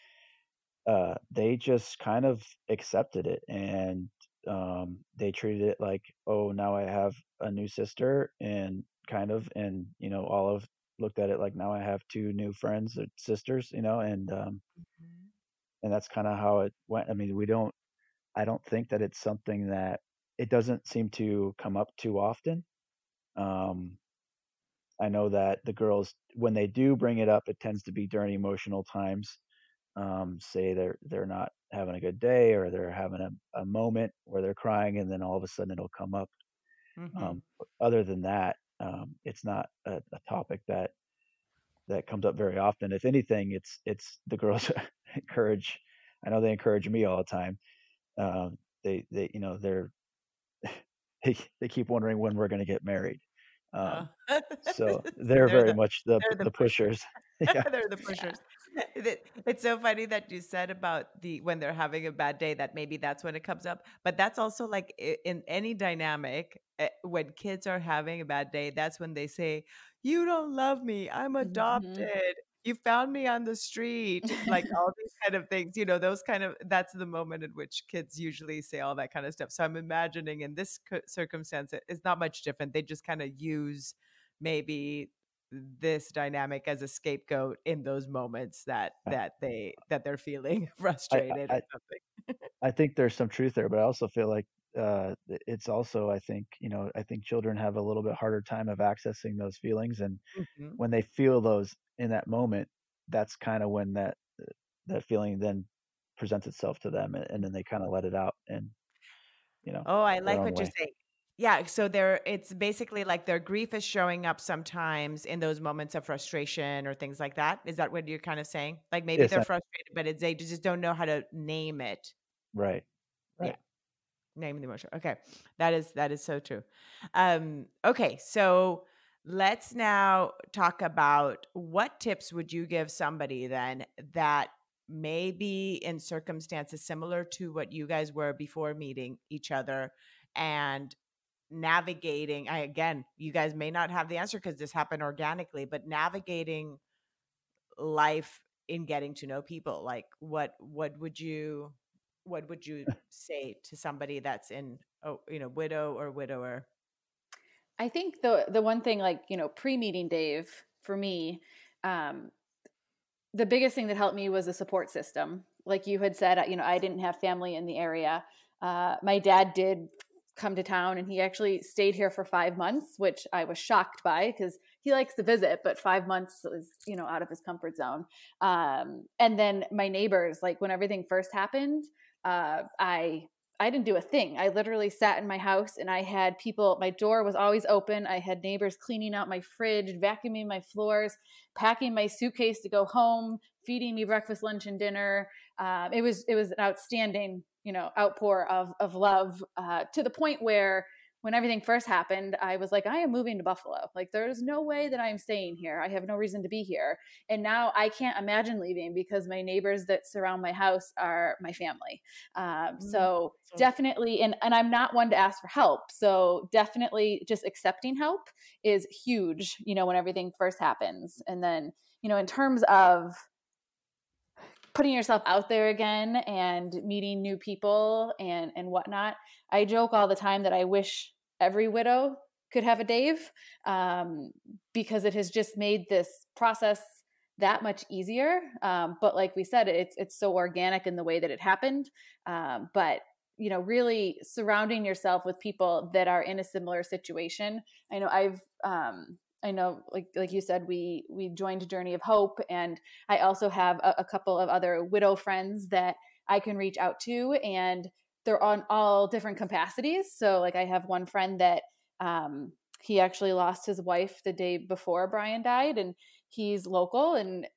uh, they just kind of accepted it and um, they treated it like, oh, now I have a new sister, and kind of, and you know, Olive looked at it like now I have two new friends or sisters, you know, and um, Mhm. and that's kind of how it went. I mean, we don't, I don't think that it's something that it doesn't seem to come up too often. Um, I know that the girls, when they do bring it up, it tends to be during emotional times um, say they're they're not having a good day or they're having a, a moment where they're crying and then all of a sudden it'll come up. Mhm. Um, other than that, um, it's not a, a topic that that comes up very often. If anything, it's it's the girls [LAUGHS] encourage. I know they encourage me all the time. Um, they they you know they're [LAUGHS] they, they keep wondering when we're going to get married. Uh, Um, so [LAUGHS] so they're they're very the much the the the pushers. pushers. [LAUGHS] [LAUGHS] yeah. They're the pushers. It- It's so funny that you said about the when they're having a bad day that maybe that's when it comes up. But that's also like in any dynamic, eh, when kids are having a bad day, that's when they say, "You don't love me. I'm Mhm. adopted. You found me on the street." Like [LAUGHS] all these kind of things, you know, those kind of that's the moment in which kids usually say all that kind of stuff. So I'm imagining in this circumstance, it- it's not much different. They just kind of use maybe this dynamic as a scapegoat in those moments that that they that they're feeling [LAUGHS] I, frustrated or I something. [LAUGHS] I think there's some truth there, but I also feel like uh, it's also I think you know I think children have a little bit harder time of accessing those feelings, and Mhm. when they feel those in that moment, that's kind of when that that feeling then presents itself to them, and, and then they kind of let it out and you know Oh, I like what you're saying. Yeah, so they're it's basically like their grief is showing up sometimes in those moments of frustration or things like that. Is that what you're kind of saying? Like maybe Yes, they're I, frustrated, but it's, they just don't know how to name it. right, Yeah, name the emotion. Okay, that is that is so true. Um, okay, so let's now talk about what tips would you give somebody then that may be in circumstances similar to what you guys were before meeting each other and navigating I again, you guys may not have the answer because this happened organically, but navigating life in getting to know people. Like what what would you what would you [LAUGHS] say to somebody that's in oh, you know, widow or widower? I think the the one thing like, you know, pre-meeting Dave for me, um, the biggest thing that helped me was a support system. Like you had said, you know, I didn't have family in the area. Uh, my dad did come to town and he actually stayed here for five months, which I was shocked by because he likes to visit, but five months is, you know, out of his comfort zone. Um, and then my neighbors, like when everything first happened, uh, I I didn't do a thing. I literally sat in my house and I had people, my door was always open. I had neighbors cleaning out my fridge, vacuuming my floors, packing my suitcase to go home, feeding me breakfast, lunch, and dinner. Um, it was it was an outstanding, you know, outpour of of love uh, to the point where when everything first happened, I was like, I am moving to Buffalo. Like, there's no way that I'm staying here. I have no reason to be here. And now I can't imagine leaving because my neighbors that surround my house are my family. Um, mm-hmm. so, so definitely, and, and I'm not one to ask for help. So definitely just accepting help is huge, you know, when everything first happens. And then, you know, in terms of, putting yourself out there again and meeting new people and and whatnot. I joke all the time that I wish every widow could have a Dave um, because it has just made this process that much easier. Um, but like we said, it's it's so organic in the way that it happened. Um, but you know, really surrounding yourself with people that are in a similar situation. I know I've um, I know, like like you said, we we joined Journey of Hope, and I also have a, a, couple of other widow friends that I can reach out to, and they're on all different capacities. So, like, I have one friend that um, he actually lost his wife the day before Brian died, and he's local and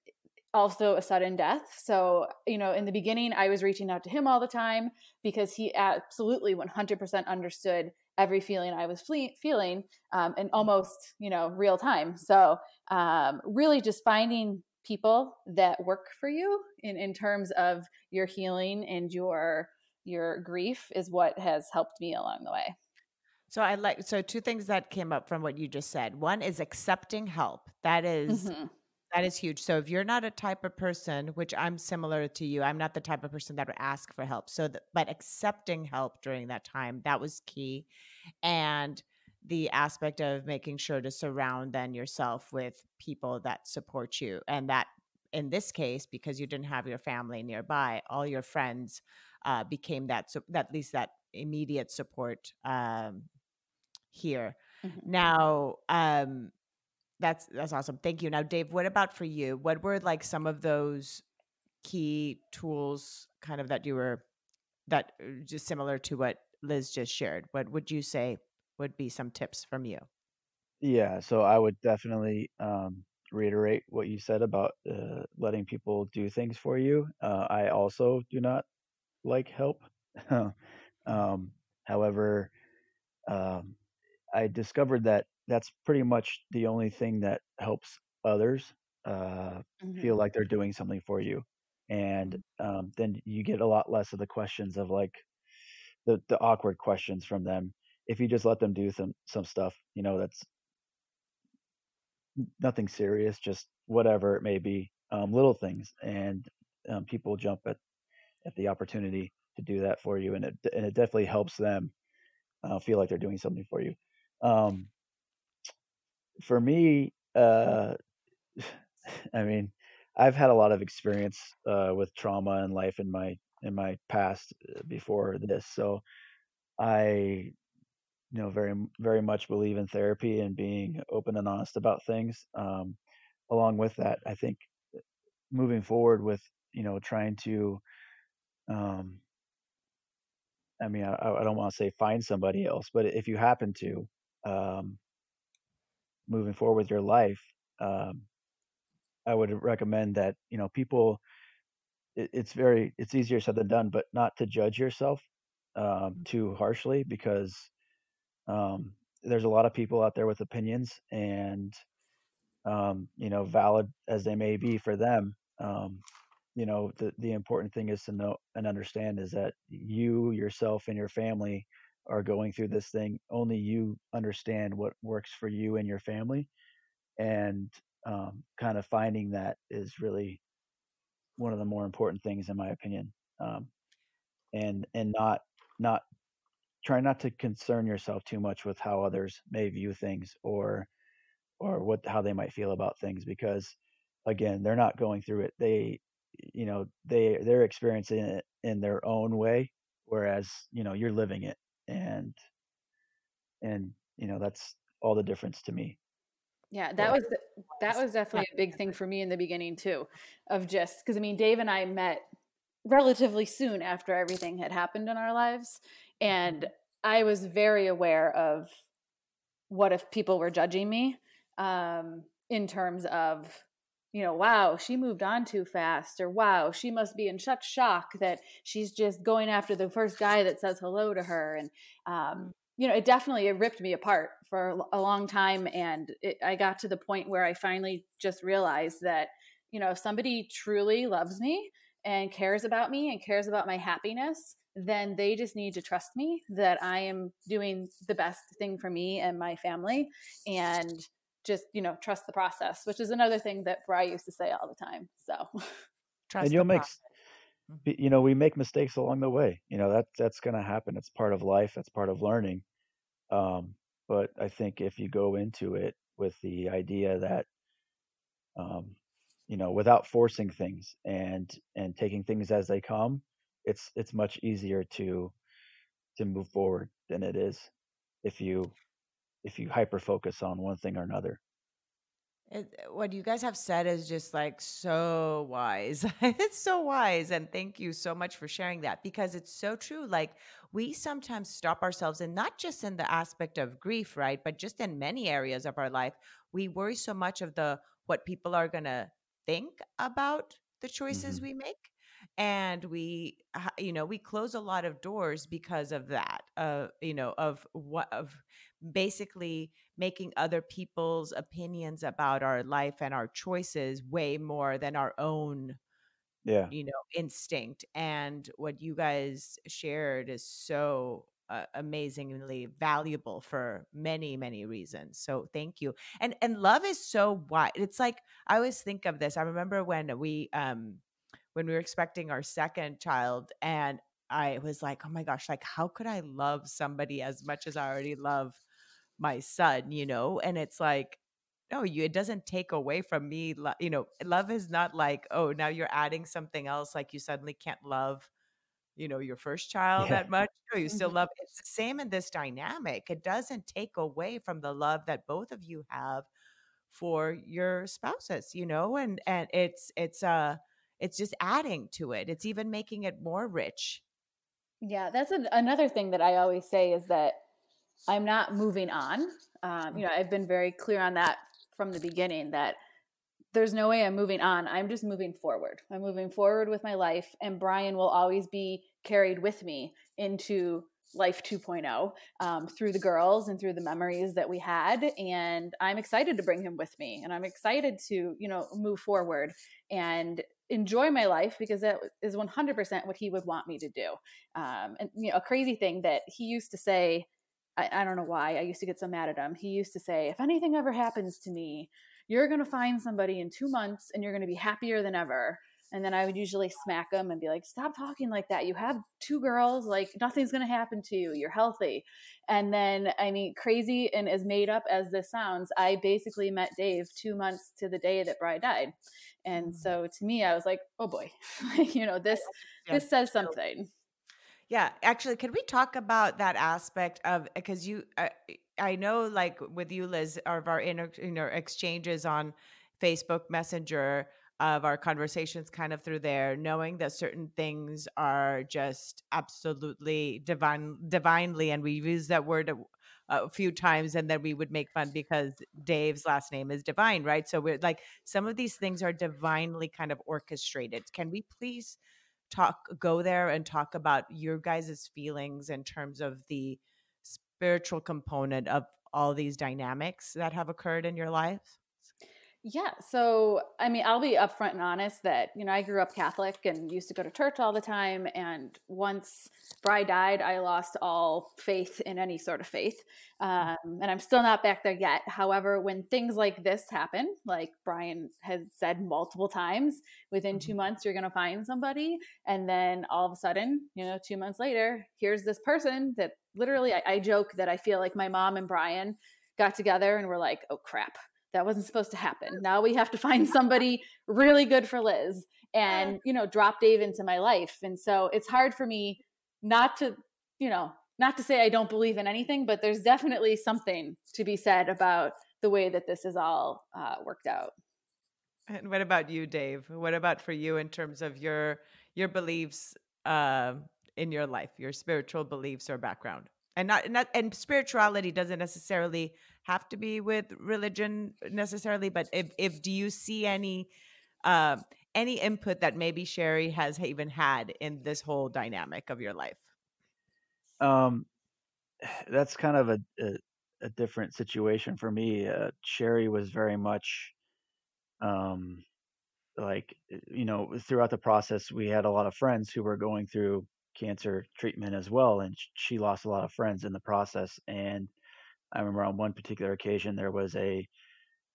also a sudden death. So, you know, in the beginning, I was reaching out to him all the time because he absolutely 100% understood every feeling I was fle- feeling um, in almost, you know, real time. So, um, really just finding people that work for you in, in terms of your healing and your your grief is what has helped me along the way. So I like so two things that came up from what you just said. One is accepting help. That is, mm-hmm. That is huge. So if you're not a type of person, which I'm similar to you, I'm not the type of person that would ask for help. So, the, but accepting help during that time that was key, and the aspect of making sure to surround then yourself with people that support you, and that in this case, because you didn't have your family nearby, all your friends uh, became that so that at least that immediate support um, here. Mm-hmm. Now, um, that's that's awesome. Thank you. Now, Dave, what about for you? What were like some of those key tools, kind of that you were that uh, just similar to what Liz just shared? What would you say would be some tips from you? Yeah, so I would definitely um, reiterate what you said about uh, letting people do things for you. Uh, I also do not like help. [LAUGHS] um, however, um, I discovered that that's pretty much the only thing that helps others uh, mm-hmm. feel like they're doing something for you. And um, then you get a lot less of the questions of like the, the awkward questions from them. If you just let them do some, some stuff, you know, that's nothing serious, just whatever it may be, um, little things. And um, people jump at, at the opportunity to do that for you. And it, and it definitely helps them uh, feel like they're doing something for you. Um, for me, uh, [SIGHS] I mean, I've had a lot of experience uh, with trauma and life in my in my past uh, before this, so I, you know, very very much believe in therapy and being open and honest about things. Um, along with that, I think uh, moving forward with you know trying to, um, I mean, I, I don't want to say find somebody else, but if you happen to, um, moving forward with your life, um, I would recommend that you know people. It, it's very it's easier said than done, but not to judge yourself um, mm-hmm. too harshly because um, there's a lot of people out there with opinions, and um, you know, valid as they may be for them, um, you know, the the important thing is to know and understand is that you yourself and your family are going through this thing. Only you understand what works for you and your family, and um, kind of finding that is really one of the more important things in my opinion um, and and not not try not to concern yourself too much with how others may view things or or what how they might feel about things because again they're not going through it they you know they they're experiencing it in their own way whereas you know you're living it and and you know that's all the difference to me. Yeah that was that was definitely a big thing for me in the beginning too of just because i mean dave and i met relatively soon after everything had happened in our lives and mm-hmm. i was very aware of what if people were judging me um, in terms of you know, wow, she moved on too fast, or wow, she must be in such shock that she's just going after the first guy that says hello to her. And, um, you know, it definitely it ripped me apart for a long time. And it, I got to the point where I finally just realized that, you know, if somebody truly loves me and cares about me and cares about my happiness, then they just need to trust me that I am doing the best thing for me and my family. And, just you know trust the process which is another thing that bry used to say all the time so. [LAUGHS] Trust and you'll make mm-hmm. you know we make mistakes along the way you know that that's going to happen it's part of life it's part of learning. Um, but i think if you go into it with the idea that um, you know without forcing things and and taking things as they come it's it's much easier to to move forward than it is if you if you hyper focus on one thing or another. It, what you guys have said is just like so wise. [LAUGHS] it's so wise. And thank you so much for sharing that because it's so true. Like, we sometimes stop ourselves, and not just in the aspect of grief, right? But just in many areas of our life, we worry so much of the what people are going to think about the choices mm-hmm. we make and we you know we close a lot of doors because of that uh you know of what of basically making other people's opinions about our life and our choices way more than our own yeah. you know instinct and what you guys shared is so uh, amazingly valuable for many many reasons so thank you and and love is so wide it's like i always think of this i remember when we um when we were expecting our second child and I was like, oh my gosh, like how could I love somebody as much as I already love my son, you know? And it's like, no, you it doesn't take away from me. You know, love is not like, oh, now you're adding something else, like you suddenly can't love, you know, your first child yeah. that much. No, you still mm-hmm. love it's the same in this dynamic. It doesn't take away from the love that both of you have for your spouses, you know, and and it's it's uh it's just adding to it. It's even making it more rich. Yeah, that's an, another thing that I always say is that I'm not moving on. Um, you know, I've been very clear on that from the beginning that there's no way I'm moving on. I'm just moving forward. I'm moving forward with my life, and Bryan will always be carried with me into life 2.0 um, through the girls and through the memories that we had and i'm excited to bring him with me and i'm excited to you know move forward and enjoy my life because that is 100% what he would want me to do. Um, and you know, a crazy thing that he used to say, I, I don't know why, I used to get so mad at him. He used to say, if anything ever happens to me, you're going to find somebody in two months and you're going to be happier than ever. And then I would usually smack him and be like, stop talking like that. You have two girls, like nothing's going to happen to you. You're healthy. And then, I mean, crazy and as made up as this sounds, I basically met Dave two months to the day that Bry died. And mm. so to me, I was like, oh boy, [LAUGHS] you know, this, yeah. this says something. Yeah, actually, can we talk about that aspect of because you, uh, I know, like with you, Liz, of our inner, you know, exchanges on Facebook Messenger, of our conversations kind of through there, knowing that certain things are just absolutely divine, divinely, and we use that word a, few times, and then we would make fun because Dave's last name is Devine, right? So we're like, some of these things are divinely kind of orchestrated. Can we please talk, go there and talk about your guys' feelings in terms of the spiritual component of all these dynamics that have occurred in your life? Yeah. So, I mean, I'll be upfront and honest that, you know, I grew up Catholic and used to go to church all the time. And once Bry died, I lost all faith in any sort of faith. Um, and I'm still not back there yet. However, when things like this happen, like Bryan has said multiple times, within two mm-hmm. months, you're going to find somebody. And then all of a sudden, you know, two months later, here's this person that literally, I, I joke that I feel like my mom and Bryan got together and were like, oh crap that wasn't supposed to happen. [LAUGHS] Now we have to find somebody really good for Liz and, you know, drop Dave into my life. And so it's hard for me not to, you know, not to say I don't believe in anything, but there's definitely something to be said about the way that this is all uh, worked out. And what about you, Dave? What about for you in terms of your your beliefs uh, in your life, your spiritual beliefs or background? And not, not and spirituality doesn't necessarily have to be with religion necessarily, but if if do you see any uh, any input that maybe Shari has even had in this whole dynamic of your life? Um, [SIGHS] that's kind of a a, a different situation for me. Uh, Shari was very much, um, like you know, throughout the process, we had a lot of friends who were going through cancer treatment as well, and she lost a lot of friends in the process, and I remember on one particular occasion there was a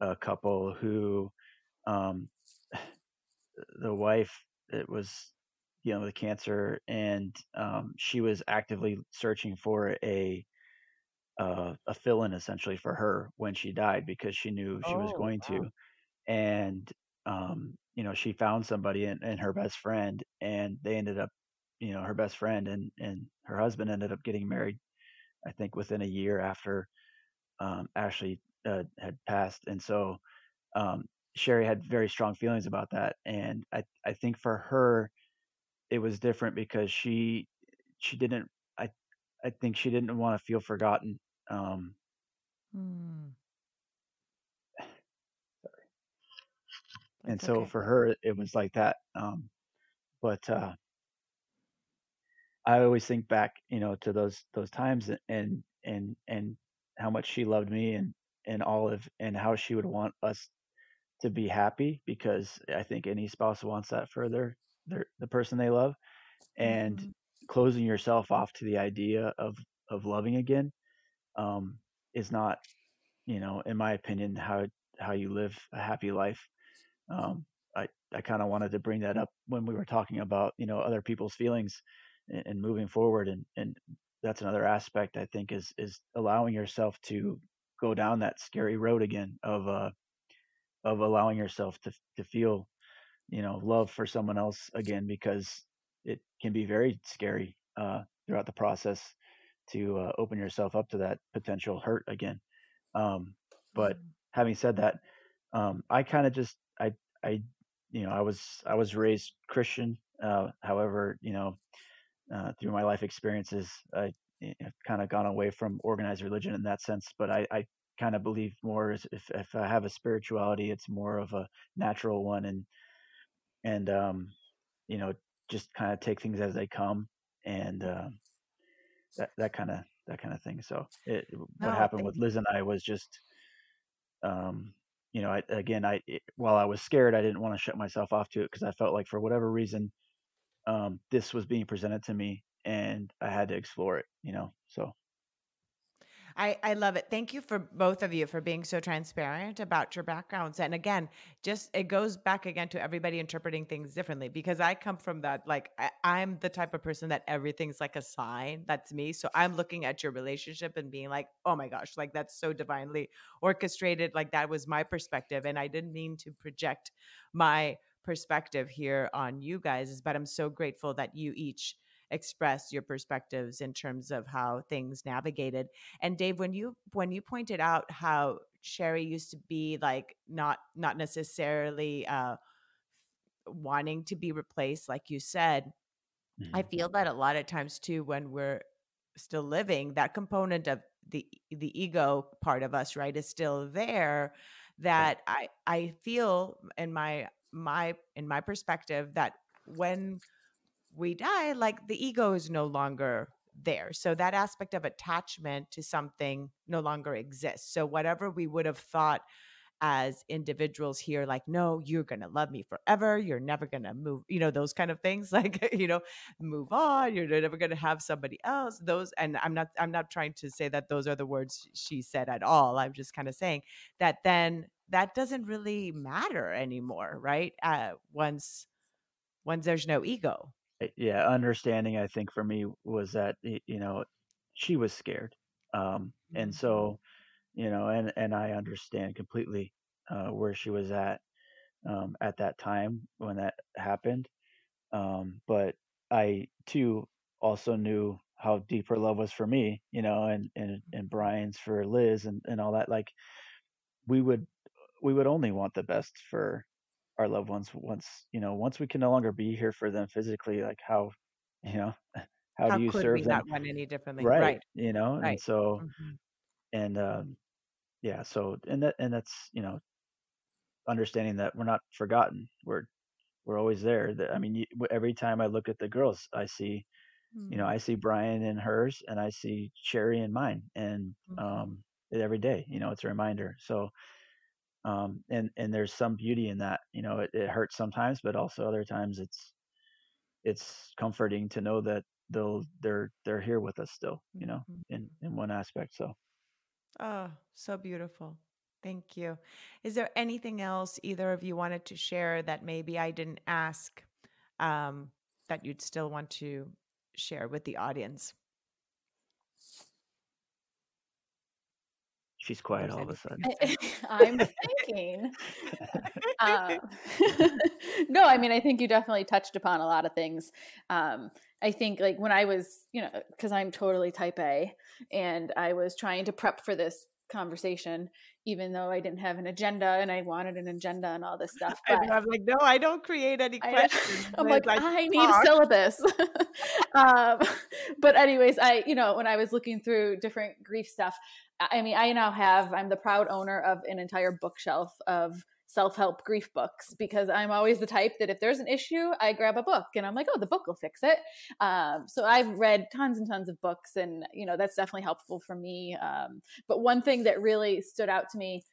a couple who um, [SIGHS] the wife it was you know the cancer and um, she was actively searching for a uh, a fill-in essentially for her when she died because she knew she was Oh, going wow. to and um, you know she found somebody and, and her best friend and they ended up you know her best friend and and her husband ended up getting married i think within a year after um, Ashley uh, had passed, and so um, Shari had very strong feelings about that. And I I think for her, it was different because she she didn't I I think she didn't want to feel forgotten. Um, Hmm. [SIGHS] and That's so okay. for her, it was like that. Um, but uh, I always think back, you know, to those those times and and and how much she loved me and and Olive and how she would want us to be happy because I think any spouse wants that for their their the person they love and Mhm. closing yourself off to the idea of of loving again um, is not you know in my opinion how how you live a happy life um, I I kind of wanted to bring that up when we were talking about you know other people's feelings and, and moving forward and and that's another aspect I think is is allowing yourself to go down that scary road again of uh of allowing yourself to to feel you know love for someone else again because it can be very scary uh throughout the process to uh, open yourself up to that potential hurt again um but Mm. having said that um I kind of just I I you know I was I was raised Christian uh however you know uh, through my life experiences, I have kind of gone away from organized religion in that sense. But I, I kind of believe more if if I have a spirituality, it's more of a natural one, and and um, you know, just kind of take things as they come, and uh, that that kind of that kind of thing. So it, what happened with Liz and I was just, um, you know, I, again, I it, while I was scared, I didn't want to shut myself off to it because I felt like for whatever reason um, this was being presented to me and I had to explore it, you know. So I, I love it. Thank you for both of you for being so transparent about your backgrounds. And again, just it goes back again to everybody interpreting things differently because I come from that. Like, I, I'm the type of person that everything's like a sign. That's me. So I'm looking at your relationship and being like, oh my gosh, like that's so divinely orchestrated. Like, that was my perspective. And I didn't mean to project my perspective here on you guys, but I'm so grateful that you each expressed your perspectives in terms of how things navigated. And Dave, when you when you pointed out how Shari used to be like not not necessarily uh wanting to be replaced, like you said, I Mhm. feel that a lot of times too when we're still living, that component of the the ego part of us, right, is still there. That I I feel in my my in my perspective that when we die, like the ego is no longer there. So that aspect of attachment to something no longer exists. So whatever we would have thought as individuals here like no you're going to love me forever you're never going to move you know those kind of things [LAUGHS] like you know move on you're never going to have somebody else those and i'm not i'm not trying to say that those are the words she said at all i'm just kind of saying that then that doesn't really matter anymore right uh, once once there's no ego Eh, yeah understanding i think for me was that you know she was scared um and Mhm. so you know and and i understand completely uh where she was at um at that time when that happened um but i too also knew how deep her love was for me you know and and and bryan's for liz and and all that like we would we would only want the best for our loved ones once you know once we can no longer be here for them physically like how you know how [LAUGHS] how do you could serve we them not want any differently right right you know and right so Mhm. and um yeah so and that and that's you know understanding that we're not forgotten we're we're always there that i mean you, every time i look at the girls i see you know Mm. i see bryan in hers and i see shari in mine and Mhm. um every day you know it's a reminder so um and and there's some beauty in that you know it, it hurts sometimes but also other times it's it's comforting to know that they'll they're they're here with us still you know Mhm. in in one aspect so Oh, so beautiful. Thank you. Is there anything else either of you wanted to share that maybe I didn't ask um, that you'd still want to share with the audience? She's quiet all of a sudden? [LAUGHS] I'm thinking. [LAUGHS] Um, [LAUGHS] no, I mean, I think you definitely touched upon a lot of things. Um, I think, like, when I was, you know, because I'm totally type A and I was trying to prep for this conversation, even though I didn't have an agenda and I wanted an agenda and all this stuff. I I'm like, no, I don't create any I questions. I'm Liz, like, I I just need a syllabus. um, but anyways, I, you know, when I was looking through different grief stuff, I mean, I now have, I'm the proud owner of an entire bookshelf of self-help grief books because I'm always the type that if there's an issue, I grab a book and I'm like, oh, the book will fix it. Um, so I've read tons and tons of books and, you know, that's definitely helpful for me. Um, but one thing that really stood out to me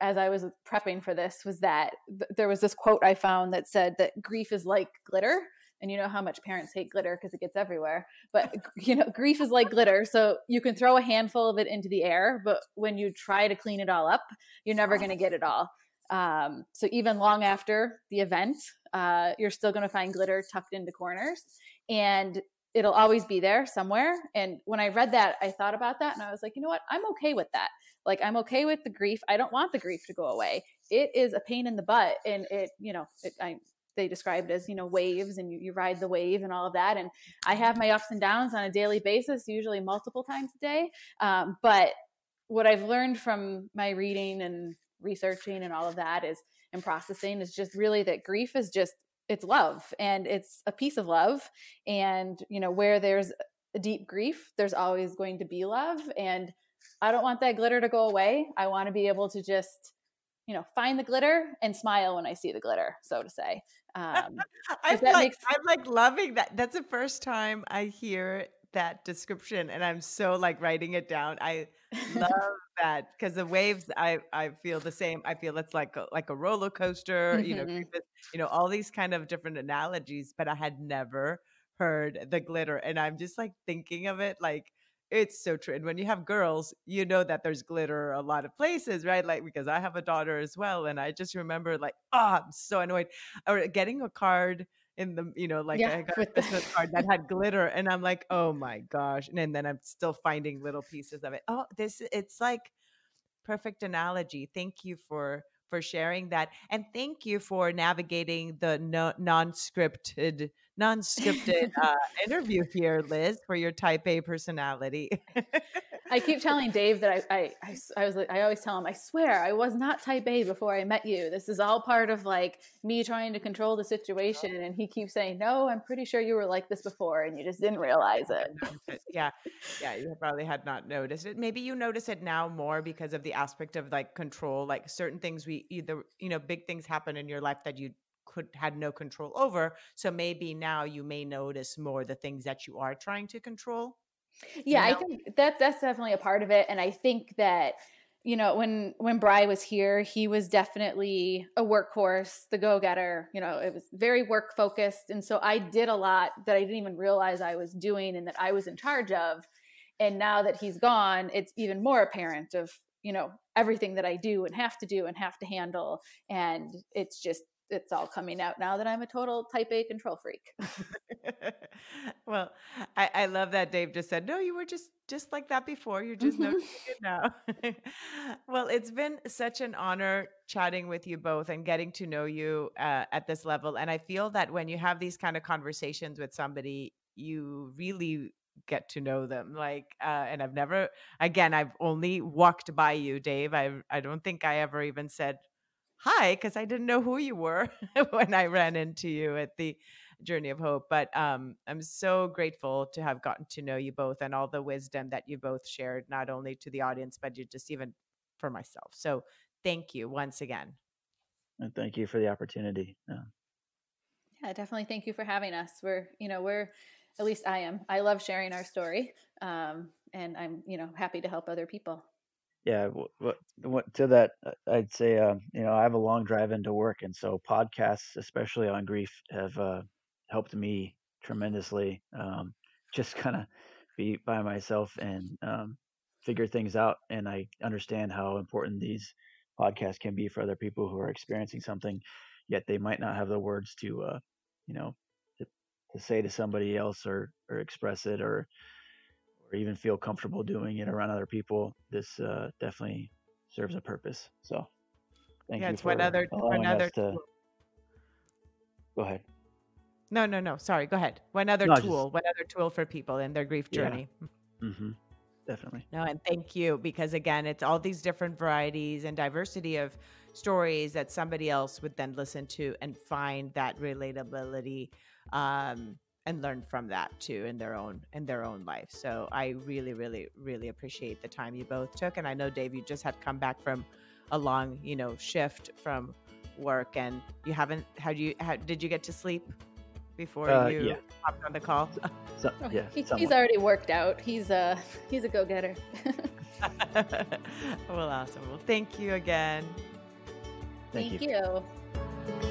as I was prepping for this was that th- there was this quote I found that said that grief is like glitter. And you know how much parents hate glitter because it gets everywhere. But [LAUGHS] you know, grief is like glitter. So you can throw a handful of it into the air, but when you try to clean it all up, you're never going to get it all. Um, so even long after the event, uh, you're still going to find glitter tucked into corners, and it'll always be there somewhere. And when I read that, I thought about that, and I was like, you know what? I'm okay with that. Like I'm okay with the grief. I don't want the grief to go away. It is a pain in the butt, and it, you know, it, I they described it as you know waves, and you, you ride the wave and all of that. And I have my ups and downs on a daily basis, usually multiple times a day. Um, but what I've learned from my reading and researching and all of that is and processing is just really that grief is just it's love and it's a piece of love and you know where there's a deep grief there's always going to be love and i don't want that glitter to go away i want to be able to just you know find the glitter and smile when i see the glitter so to say um [LAUGHS] I'm like, makes I'm like loving that. That's the first time I hear that description, and I'm so like writing it down. I love [LAUGHS] that because the waves, I I feel the same. I feel it's like a, like a roller coaster. You know, Mhm. is- you know, all these kind of different analogies, but I had never heard the glitter, and I'm just like thinking of it like. It's so true. And when you have girls, you know that there's glitter a lot of places, right? Like because I have a daughter as well. And I just remember like, oh, I'm so annoyed. Or getting a card in the, you know, like Yeah, I got a Christmas card that had glitter. And I'm like, oh [LAUGHS] my gosh. And then I'm still finding little pieces of it. Oh, this it's like perfect analogy. Thank you for for sharing that. And thank you for navigating the no, non-scripted non-scripted uh, interview here, Liz, for your type A personality. I keep [LAUGHS] telling Dave that I, I, I was like, I always tell him, I swear I was not type A before I met you. This is all part of like me trying to control the situation. And he keeps saying, no, I'm pretty sure you were like this before and you just didn't realize it. yeah, yeah, you probably had not noticed it. Maybe you notice it now more because of the aspect of like control, like certain things we either, you know, big things happen in your life that you could had no control over. So maybe now you may notice more the things that you are trying to control. Yeah, I know? think that that's definitely a part of it. And I think that you know, when when Bry was here, he was definitely a workhorse, the go-getter. You know, it was very work focused, and so I did a lot that I didn't even realize I was doing and that I was in charge of. And now that he's gone, it's even more apparent of you know everything that I do and have to do and have to handle, and it's just it's all coming out now that I'm a total type A control freak. [LAUGHS] well, I, I, love that Dave just said, no, you were just just like that before. You're just mm-hmm. noticing it now. [LAUGHS] well, it's been such an honor chatting with you both and getting to know you uh, at this level. And I feel that when you have these kind of conversations with somebody, you really get to know them like uh, and i've never again i've only walked by you dave i i don't think i ever even said hi because I didn't know who you were [LAUGHS] when I ran into you at the Journey of Hope. But um, I'm so grateful to have gotten to know you both and all the wisdom that you both shared, not only to the audience, but just even for myself. So thank you once again. And thank you for the opportunity. Yeah. yeah, definitely. Thank you for having us. We're, you know, we're, at least I am. I love sharing our story. Um, and I'm, you know, happy to help other people yeah what, what to that uh, i'd say um, you know i have a long drive into work and so podcasts especially on grief have uh, helped me tremendously um, [LAUGHS] just kind of be by myself and um, figure things out and i understand how important these podcasts can be for other people who are experiencing something yet they might not have the words to uh, you know to, to say to somebody else or or express it or or even feel comfortable doing it around other people, this uh, definitely serves a purpose. So, thank yeah, you. for one other one other. To... Go ahead. No, no, no. Sorry. Go ahead. One other no, tool. Just... One other tool for people in their grief journey. Yeah. Mm-hmm. Definitely. No, and thank you because again, it's all these different varieties and diversity of stories that somebody else would then listen to and find that relatability um, and learn from that too in their own in their own life. So I really, really, really appreciate the time you both took. And I know Dave, you just had come back from a long, you know, shift from work, and you haven't. How do you? How, did you get to sleep before uh, you yeah. hopped on the call? So, yeah, he, he's already worked out. He's a he's a go getter. [LAUGHS] well, awesome. Well, thank you again. Thank, thank you. you.